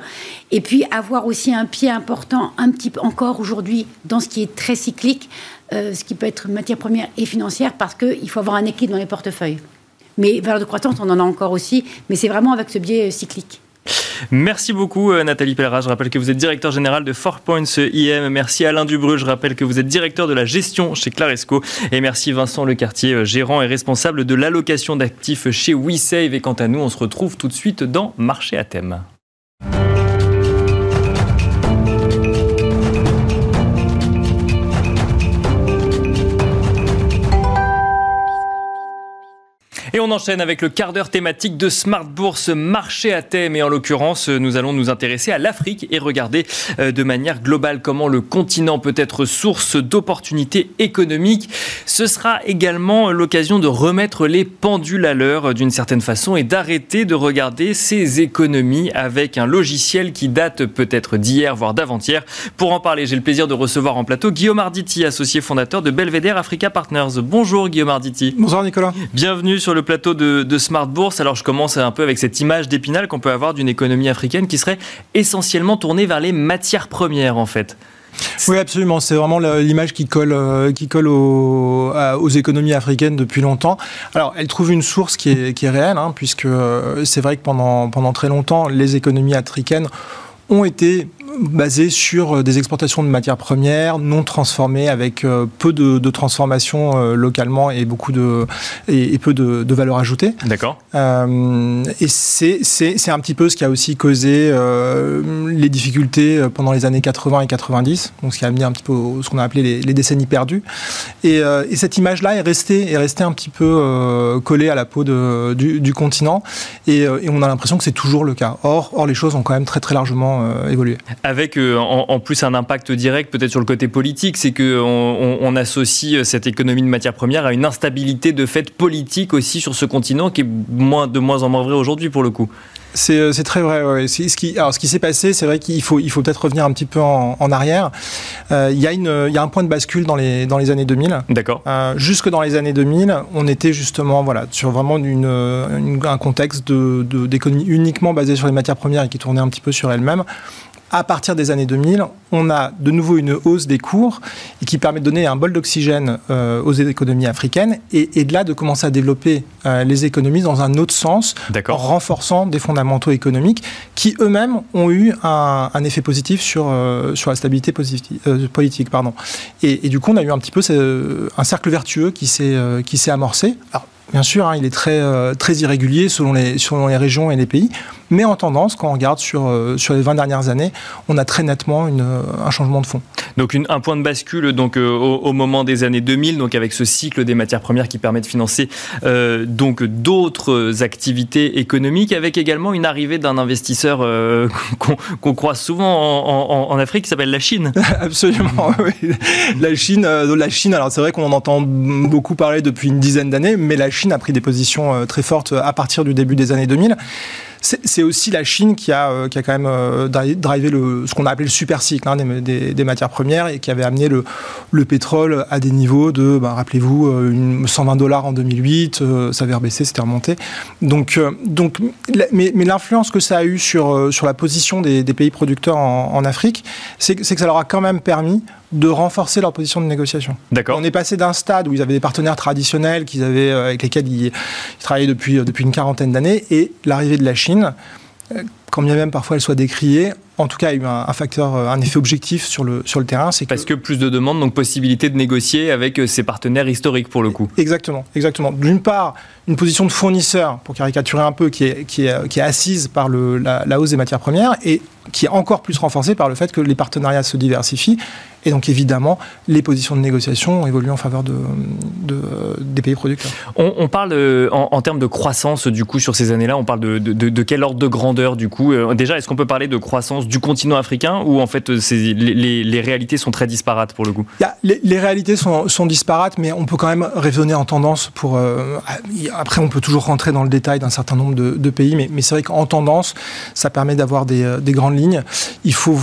Et puis avoir aussi un pied important, un petit peu encore aujourd'hui, dans ce qui est très cyclique, euh, ce qui peut être matière première et financière, parce qu'il faut avoir un équilibre dans les portefeuilles. Mais valeur de croissance, on en a encore aussi, mais c'est vraiment avec ce biais euh, cyclique. Merci beaucoup Nathalie Pellera. Je rappelle que vous êtes directeur général de Four Points IM. Merci Alain Dubreu. Je rappelle que vous êtes directeur de la gestion chez Claresco. Et merci Vincent Lecartier, gérant et responsable de l'allocation d'actifs chez WeSave. Et quant à nous, on se retrouve tout de suite dans Marché à thème. Et on enchaîne avec le quart d'heure thématique de Smart Bourse marché à thème. Et en l'occurrence, nous allons nous intéresser à l'Afrique et regarder euh, de manière globale comment le continent peut être source d'opportunités économiques. Ce sera également l'occasion de remettre les pendules à l'heure d'une certaine façon et d'arrêter de regarder ces économies avec un logiciel qui date peut-être d'hier, voire d'avant-hier. Pour en parler, j'ai le plaisir de recevoir en plateau Guillaume Arditi, associé fondateur de Belvedere Africa Partners. Bonjour Guillaume Arditi. Bonjour Nicolas. Bienvenue sur le plateau de, Smart Bourse. Alors je commence un peu avec cette image d'épinal qu'on peut avoir d'une économie africaine qui serait essentiellement tournée vers les matières premières en fait. Oui, absolument. C'est vraiment l'image qui colle, euh, qui colle aux, économies africaines depuis longtemps. Alors, elle trouve une source qui est, réelle, hein, puisque euh, c'est vrai que pendant très longtemps, les économies africaines ont été basé sur euh, des exportations de matières premières non transformées avec euh, peu de, de transformation euh, localement et beaucoup de et, peu de, de, valeur ajoutée. D'accord. et c'est, c'est, c'est un petit peu ce qui a aussi causé les difficultés pendant les années 80 et 90, donc ce qui a amené un petit peu ce qu'on a appelé les, les décennies perdues. Et, et, cette image-là est restée est restée un petit peu collée à la peau de, du, du, continent et, et, on a l'impression que c'est toujours le cas. Or, or les choses ont quand même très très largement évolué avec euh, en, plus un impact direct peut-être sur le côté politique, c'est qu'on on, associe euh, cette économie de matières premières à une instabilité de fait politique aussi sur ce continent qui est moins, de moins en moins vrai aujourd'hui pour le coup. C'est euh, très vrai. Ce qui, alors, ce qui s'est passé, c'est vrai qu'il faut, il faut peut-être revenir un petit peu en, arrière. il, y a une, il y a un point de bascule dans les, dans les années 2000. D'accord. jusque dans les années 2000, on était justement voilà, sur vraiment une, un contexte d'économie de, uniquement basée sur les matières premières et qui tournait un petit peu sur elle-même à partir des années 2000, on a de nouveau une hausse des cours et qui permet de donner un bol d'oxygène euh, aux économies africaines et, de là de commencer à développer euh, les économies dans un autre sens, en renforçant des fondamentaux économiques qui eux-mêmes ont eu un, effet positif sur, euh, sur la stabilité politique. Pardon. Et, et, du coup, on a eu un petit peu un cercle vertueux qui s'est amorcé. Alors, Bien sûr, hein, il est très, euh, très irrégulier selon les, selon les régions et les pays, mais en tendance, quand on regarde sur, euh, sur les 20 dernières années, on a très nettement une, euh, un changement de fond. Donc une, un point de bascule donc, au, moment des années 2000, donc avec ce cycle des matières premières qui permet de financer donc d'autres activités économiques, avec également une arrivée d'un investisseur qu'on croise souvent en, en, Afrique qui s'appelle la Chine. Absolument, oui. La Chine, la Chine alors c'est vrai qu'on en entend beaucoup parler depuis une dizaine d'années, mais la Chine Chine a pris des positions euh, très fortes euh, à partir du début des années 2000 c'est aussi la Chine qui a, euh, qui a quand même drivé le, ce qu'on a appelé le super cycle hein, des, des, matières premières et qui avait amené le, le pétrole à des niveaux de, bah, rappelez-vous, 120 dollars en 2008, ça avait rebaissé, c'était remonté. Donc, donc, mais, mais l'influence que ça a eu sur, sur la position des, des pays producteurs en, en Afrique, c'est que ça leur a quand même permis de renforcer leur position de négociation. D'accord. On est passé d'un stade où ils avaient des partenaires traditionnels qu'ils avaient, euh, avec lesquels ils, travaillaient depuis, euh, depuis une quarantaine d'années et l'arrivée de la Chine, euh, quand bien même parfois elle soit décriée, en tout cas, il y a eu un, facteur, un effet objectif sur le, sur le terrain. C'est Parce que... plus de demandes, donc possibilité de négocier avec ses partenaires historiques pour le coup. Exactement, exactement. D'une part, une position de fournisseur, pour caricaturer un peu, qui est, qui est, qui est assise par le, la, la, hausse des matières premières et qui est encore plus renforcée par le fait que les partenariats se diversifient et donc évidemment, les positions de négociation ont évolué en faveur de, des pays producteurs. On, parle euh, en, termes de croissance du coup sur ces années-là, on parle de, de, quel ordre de grandeur du coup euh, Déjà, est-ce qu'on peut parler de croissance du continent africain ou en fait les, les, réalités sont très disparates pour le coup les, réalités sont, disparates, mais on peut quand même raisonner en tendance. Euh, après, on peut toujours rentrer dans le détail d'un certain nombre de, pays, mais, c'est vrai qu'en tendance, ça permet d'avoir des, des, grandes lignes. Il faut.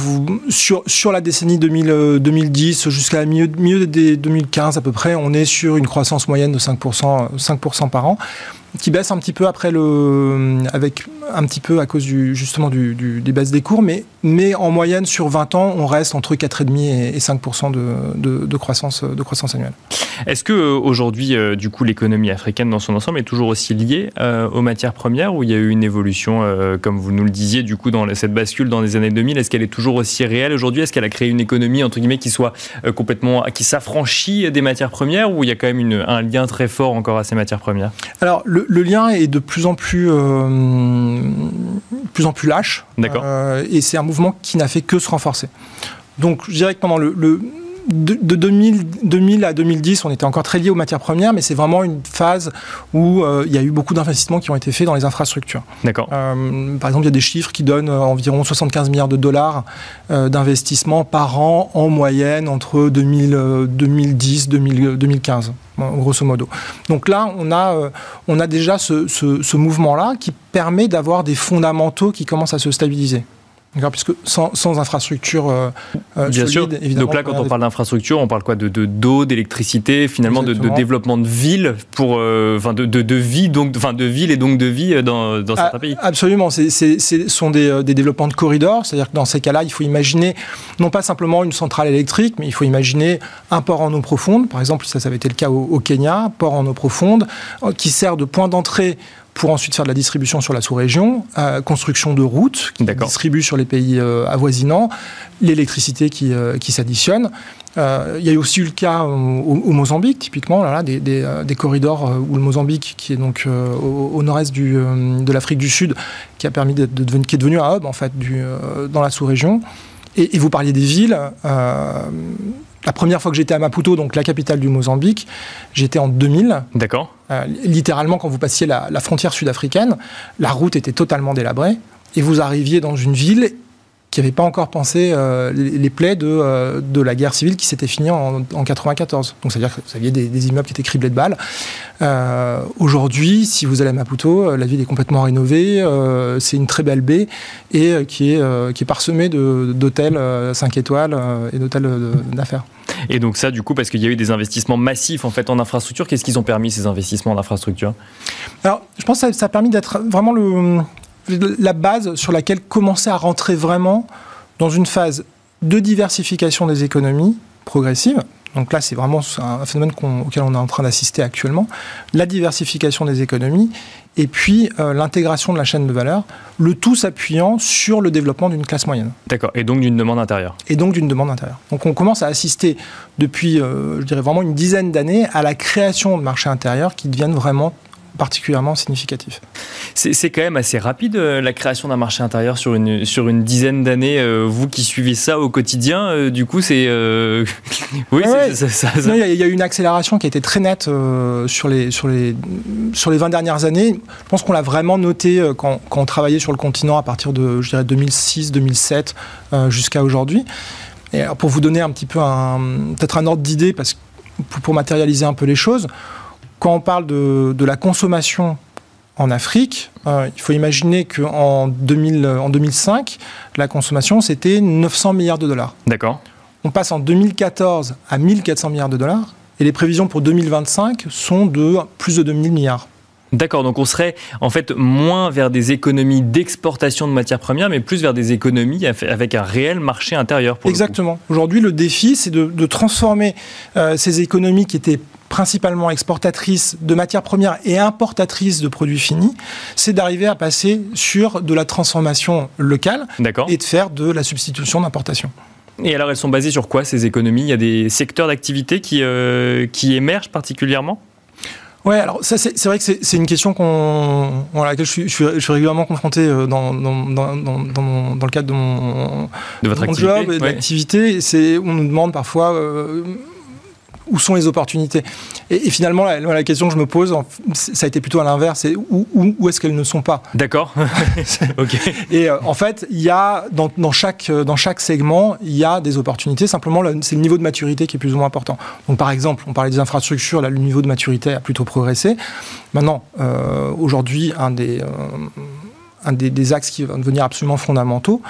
Sur, la décennie 2000 2010 jusqu'à milieu, milieu des 2015 à peu près, on est sur une croissance moyenne de 5%, 5 par an qui baisse un petit peu après le, avec un petit peu à cause du, justement du, des baisses des cours, mais, mais en moyenne sur 20 ans, on reste entre 4,5 et 5% de, de, croissance, de croissance annuelle. Est-ce que euh, aujourd'hui, euh, du coup, l'économie africaine dans son ensemble est toujours aussi liée euh, aux matières premières ou il y a eu une évolution, comme vous nous le disiez, du coup, dans cette bascule dans les années 2000 Est-ce qu'elle est toujours aussi réelle aujourd'hui? Est-ce qu'elle a créé une économie entre guillemets qui soit complètement, qui s'affranchit des matières premières ou il y a quand même une, un lien très fort encore à ces matières premières? Alors, le, lien est de plus en plus, plus en plus lâche. D'accord. et c'est un mouvement qui n'a fait que se renforcer. Donc, je dirais que pendant le de, 2000, à 2010, on était encore très lié aux matières premières, mais c'est vraiment une phase où euh, il y a eu beaucoup d'investissements qui ont été faits dans les infrastructures. D'accord. Euh, par exemple, il y a des chiffres qui donnent euh, environ 75 milliards de dollars d'investissement par an en moyenne entre 2010 2015 grosso modo. Donc là, on a, on a déjà ce, ce mouvement-là qui permet d'avoir des fondamentaux qui commencent à se stabiliser puisque sans, sans infrastructure euh, euh, Bien sûr. Donc là, quand on parle d'infrastructure, on parle quoi de d'eau, d'électricité, finalement de, développement de villes pour, euh, enfin de, de, vie donc, enfin de villes et donc de vie dans, dans certains ah, pays. Absolument. Ce sont des, des, développements de corridors, c'est-à-dire que dans ces cas-là, il faut imaginer non pas simplement une centrale électrique, mais il faut imaginer un port en eau profonde. Par exemple, ça, ça avait été le cas au, au Kenya, port en eau profonde, qui sert de point d'entrée pour ensuite faire de la distribution sur la sous-région, euh, construction de routes qui distribuent sur les pays euh, avoisinants, l'électricité qui, euh, qui s'additionne. il y a aussi eu le cas au, Mozambique, typiquement, là, des, des, corridors où le Mozambique, qui est donc au, nord-est de l'Afrique du Sud, qui a permis de, devenir, qui est devenu un hub en fait du, dans la sous-région. Et, et, vous parliez des villes. La première fois que j'étais à Maputo, donc la capitale du Mozambique, j'étais en 2000. D'accord. Euh, littéralement, quand vous passiez la, la frontière sud-africaine, la route était totalement délabrée et vous arriviez dans une ville qui n'avait pas encore pensé euh, les, plaies de, euh, de, la guerre civile qui s'était finie en, en 94. Donc, c'est-à-dire que vous aviez des, des, immeubles qui étaient criblés de balles. Euh, Aujourd'hui, si vous allez à Maputo, la ville est complètement rénovée. c'est une très belle baie et qui, est, qui est parsemée d'hôtels 5 étoiles et d'hôtels d'affaires. Et donc ça, du coup, parce qu'il y a eu des investissements massifs en fait en infrastructure, qu'est-ce qu'ils ont permis ces investissements en infrastructure? Alors, je pense que ça, a permis d'être vraiment la base sur laquelle commencer à rentrer vraiment dans une phase de diversification des économies progressive. Donc là, c'est vraiment un phénomène auquel on est en train d'assister actuellement. La diversification des économies et puis euh, l'intégration de la chaîne de valeur, le tout s'appuyant sur le développement d'une classe moyenne. D'accord, et donc d'une demande intérieure. Et donc d'une demande intérieure. Donc on commence à assister depuis, euh, je dirais vraiment une dizaine d'années, à la création de marchés intérieurs qui deviennent vraiment particulièrement significatif. C'est quand même assez rapide euh, la création d'un marché intérieur sur une, sur une dizaine d'années. Euh, vous qui suivez ça au quotidien, euh, du coup, c'est. oui, ça. Il y, a eu une accélération qui a été très nette sur, les, sur, les, sur les 20 dernières années. Je pense qu'on l'a vraiment noté quand, quand, on travaillait sur le continent à partir de, je dirais, 2006, 2007 jusqu'à aujourd'hui. Et pour vous donner un petit peu un, peut-être un ordre d'idée, parce que pour, pour matérialiser un peu les choses, quand on parle de, la consommation en Afrique, euh, il faut imaginer qu'en en 2005, la consommation, c'était 900 milliards de dollars. D'accord. On passe en 2014 à 1400 milliards de dollars, et les prévisions pour 2025 sont de plus de 2000 milliards. D'accord, donc on serait en fait moins vers des économies d'exportation de matières premières, mais plus vers des économies avec un réel marché intérieur. Exactement. Aujourd'hui, le défi, c'est de, transformer euh, ces économies qui étaient principalement exportatrice de matières premières et importatrice de produits finis, c'est d'arriver à passer sur de la transformation locale et de faire de la substitution d'importation. Et alors, elles sont basées sur quoi ces économies? Il y a des secteurs d'activité qui, euh, qui émergent particulièrement? Ouais, alors ça c'est vrai que c'est une question qu'on à laquelle je suis, je suis, régulièrement confronté euh, dans, dans, dans, dans, le cadre de mon, de votre job et de l'activité. C'est on nous demande parfois euh, où sont les opportunités et, finalement, la, question que je me pose, ça a été plutôt à l'inverse, c'est où, où, est-ce qu'elles ne sont pas? D'accord. ok. Et euh, en fait, il y a dans, dans, chaque, dans chaque segment, il y a des opportunités. Simplement, c'est le niveau de maturité qui est plus ou moins important. Donc, par exemple, on parlait des infrastructures, là, le niveau de maturité a plutôt progressé. Maintenant, euh, aujourd'hui, un des euh, un des, des, axes qui va devenir absolument fondamentaux,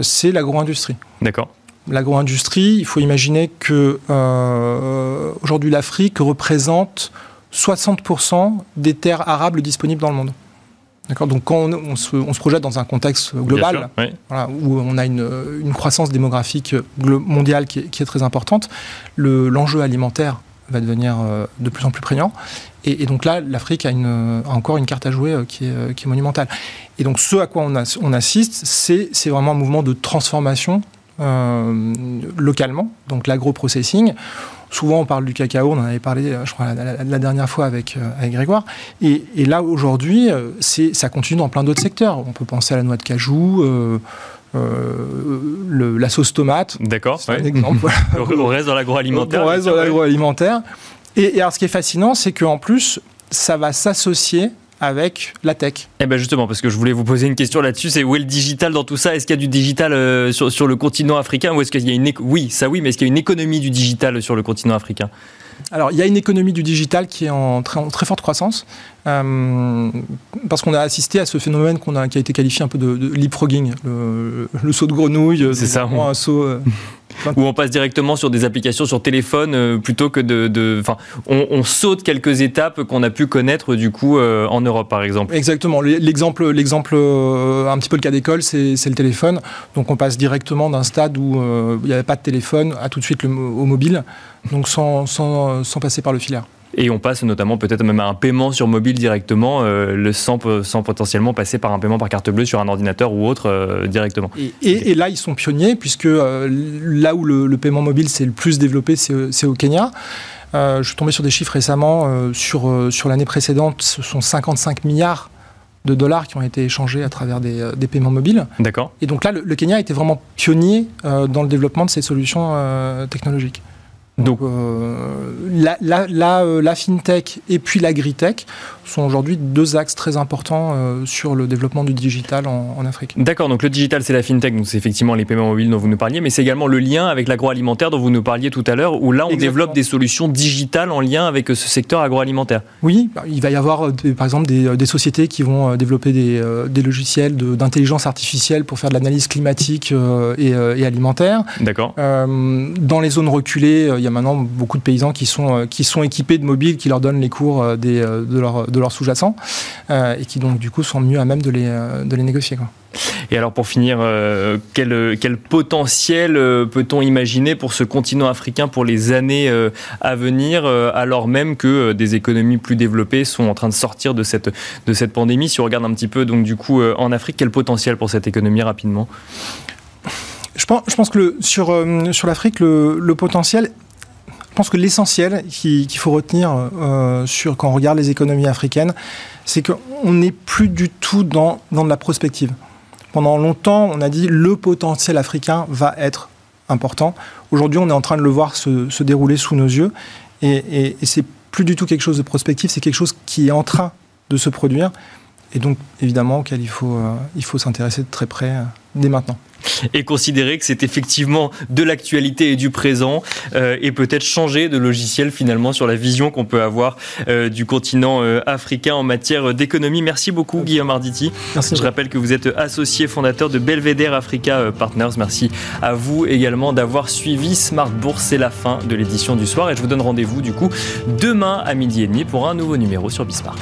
c'est l'agro-industrie. D'accord l'agro-industrie, il faut imaginer que euh, aujourd'hui l'Afrique représente 60% des terres arables disponibles dans le monde. D'accord? Donc quand on, se, projette dans un contexte global, où on a une, croissance démographique mondiale qui est, très importante, l'enjeu alimentaire va devenir euh, de plus en plus prégnant. Et, donc là, l'Afrique a, encore une carte à jouer euh, qui est, qui, est, monumentale. Et donc ce à quoi on, on assiste, c'est vraiment un mouvement de transformation localement, donc l'agro-processing. Souvent, on parle du cacao, on en avait parlé, je crois, la, dernière fois avec, euh, avec Grégoire. Et, là, aujourd'hui, euh, ça continue dans plein d'autres secteurs. On peut penser à la noix de cajou, la sauce tomate. D'accord, c'est un exemple. on reste dans l'agroalimentaire. On reste dans l'agroalimentaire. Et, et alors, ce qui est fascinant, c'est qu'en plus, ça va s'associer avec la tech. Eh bien justement, parce que je voulais vous poser une question là-dessus, c'est où est le digital dans tout ça? Est-ce qu'il y a du digital euh, sur, sur, le continent africain ou est-ce qu'il y a une... Oui, ça oui, mais est-ce qu'il y a une économie du digital sur le continent africain? Alors, il y a une économie du digital qui est en très, très forte croissance, euh, parce qu'on a assisté à ce phénomène qu'on a, qui a été qualifié un peu de, de leapfrogging, le, le, saut de grenouille. C'est ça. Un saut, euh, où on passe directement sur des applications sur téléphone euh, plutôt que de. Enfin, on, saute quelques étapes qu'on a pu connaître du coup euh, en Europe, par exemple. Exactement. L'exemple, l'exemple, euh, un petit peu le cas d'école, c'est le téléphone. Donc on passe directement d'un stade où il n'y avait pas de téléphone à tout de suite le, au mobile, donc sans, sans, sans passer par le filaire. Et on passe notamment peut-être même à un paiement sur mobile directement, euh, le sans, sans, potentiellement passer par un paiement par carte bleue sur un ordinateur ou autre euh, directement. Et, là, ils sont pionniers, puisque euh, là où le, paiement mobile s'est le plus développé, c'est au Kenya. je suis tombé sur des chiffres récemment. sur sur l'année précédente, ce sont 55 milliards de dollars qui ont été échangés à travers des, des paiements mobiles. D'accord. Et donc là, le, le, Kenya était vraiment pionnier dans le développement de ces solutions technologiques. Donc euh, la, la, euh, la, fintech et puis l'agritech sont aujourd'hui deux axes très importants euh, sur le développement du digital en, Afrique. D'accord, donc le digital c'est la fintech, donc c'est effectivement les paiements mobiles dont vous nous parliez, mais c'est également le lien avec l'agroalimentaire dont vous nous parliez tout à l'heure, où là on développe des solutions digitales en lien avec ce secteur agroalimentaire. Oui, bah, il va y avoir par exemple des, des, sociétés qui vont développer des, des logiciels d'intelligence artificielle pour faire de l'analyse climatique et, et, alimentaire. D'accord. dans les zones reculées, il y a maintenant beaucoup de paysans qui sont, euh, qui sont équipés de mobiles qui leur donnent les cours euh, des, euh, de leurs de leur sous-jacents et qui donc du coup sont mieux à même de les, de les négocier. Quoi. Et alors pour finir, quel, quel, potentiel peut-on imaginer pour ce continent africain pour les années à venir, alors même que des économies plus développées sont en train de sortir de cette, de cette pandémie? Si on regarde un petit peu donc du coup en Afrique, quel potentiel pour cette économie rapidement? Je pense, je pense que le, sur, sur l'Afrique, le, le potentiel pense que l'essentiel qu'il faut retenir euh, sur, quand on regarde les économies africaines, c'est qu'on n'est plus du tout dans, de la prospective. Pendant longtemps, on a dit le potentiel africain va être important. Aujourd'hui, on est en train de le voir se, dérouler sous nos yeux. Et, et, et c'est plus du tout quelque chose de prospectif, c'est quelque chose qui est en train de se produire. Et donc, évidemment, auquel il faut, euh, s'intéresser de très près euh, dès maintenant et considérer que c'est effectivement de l'actualité et du présent euh, et peut-être changer de logiciel finalement sur la vision qu'on peut avoir euh, du continent euh, africain en matière d'économie. Merci beaucoup Guillaume Arditi. Merci. Je rappelle que vous êtes associé fondateur de Belvedere Africa Partners. Merci à vous également d'avoir suivi Smart Bourse. C'est la fin de l'édition du soir et je vous donne rendez-vous du coup demain à midi et demi pour un nouveau numéro sur Bismart.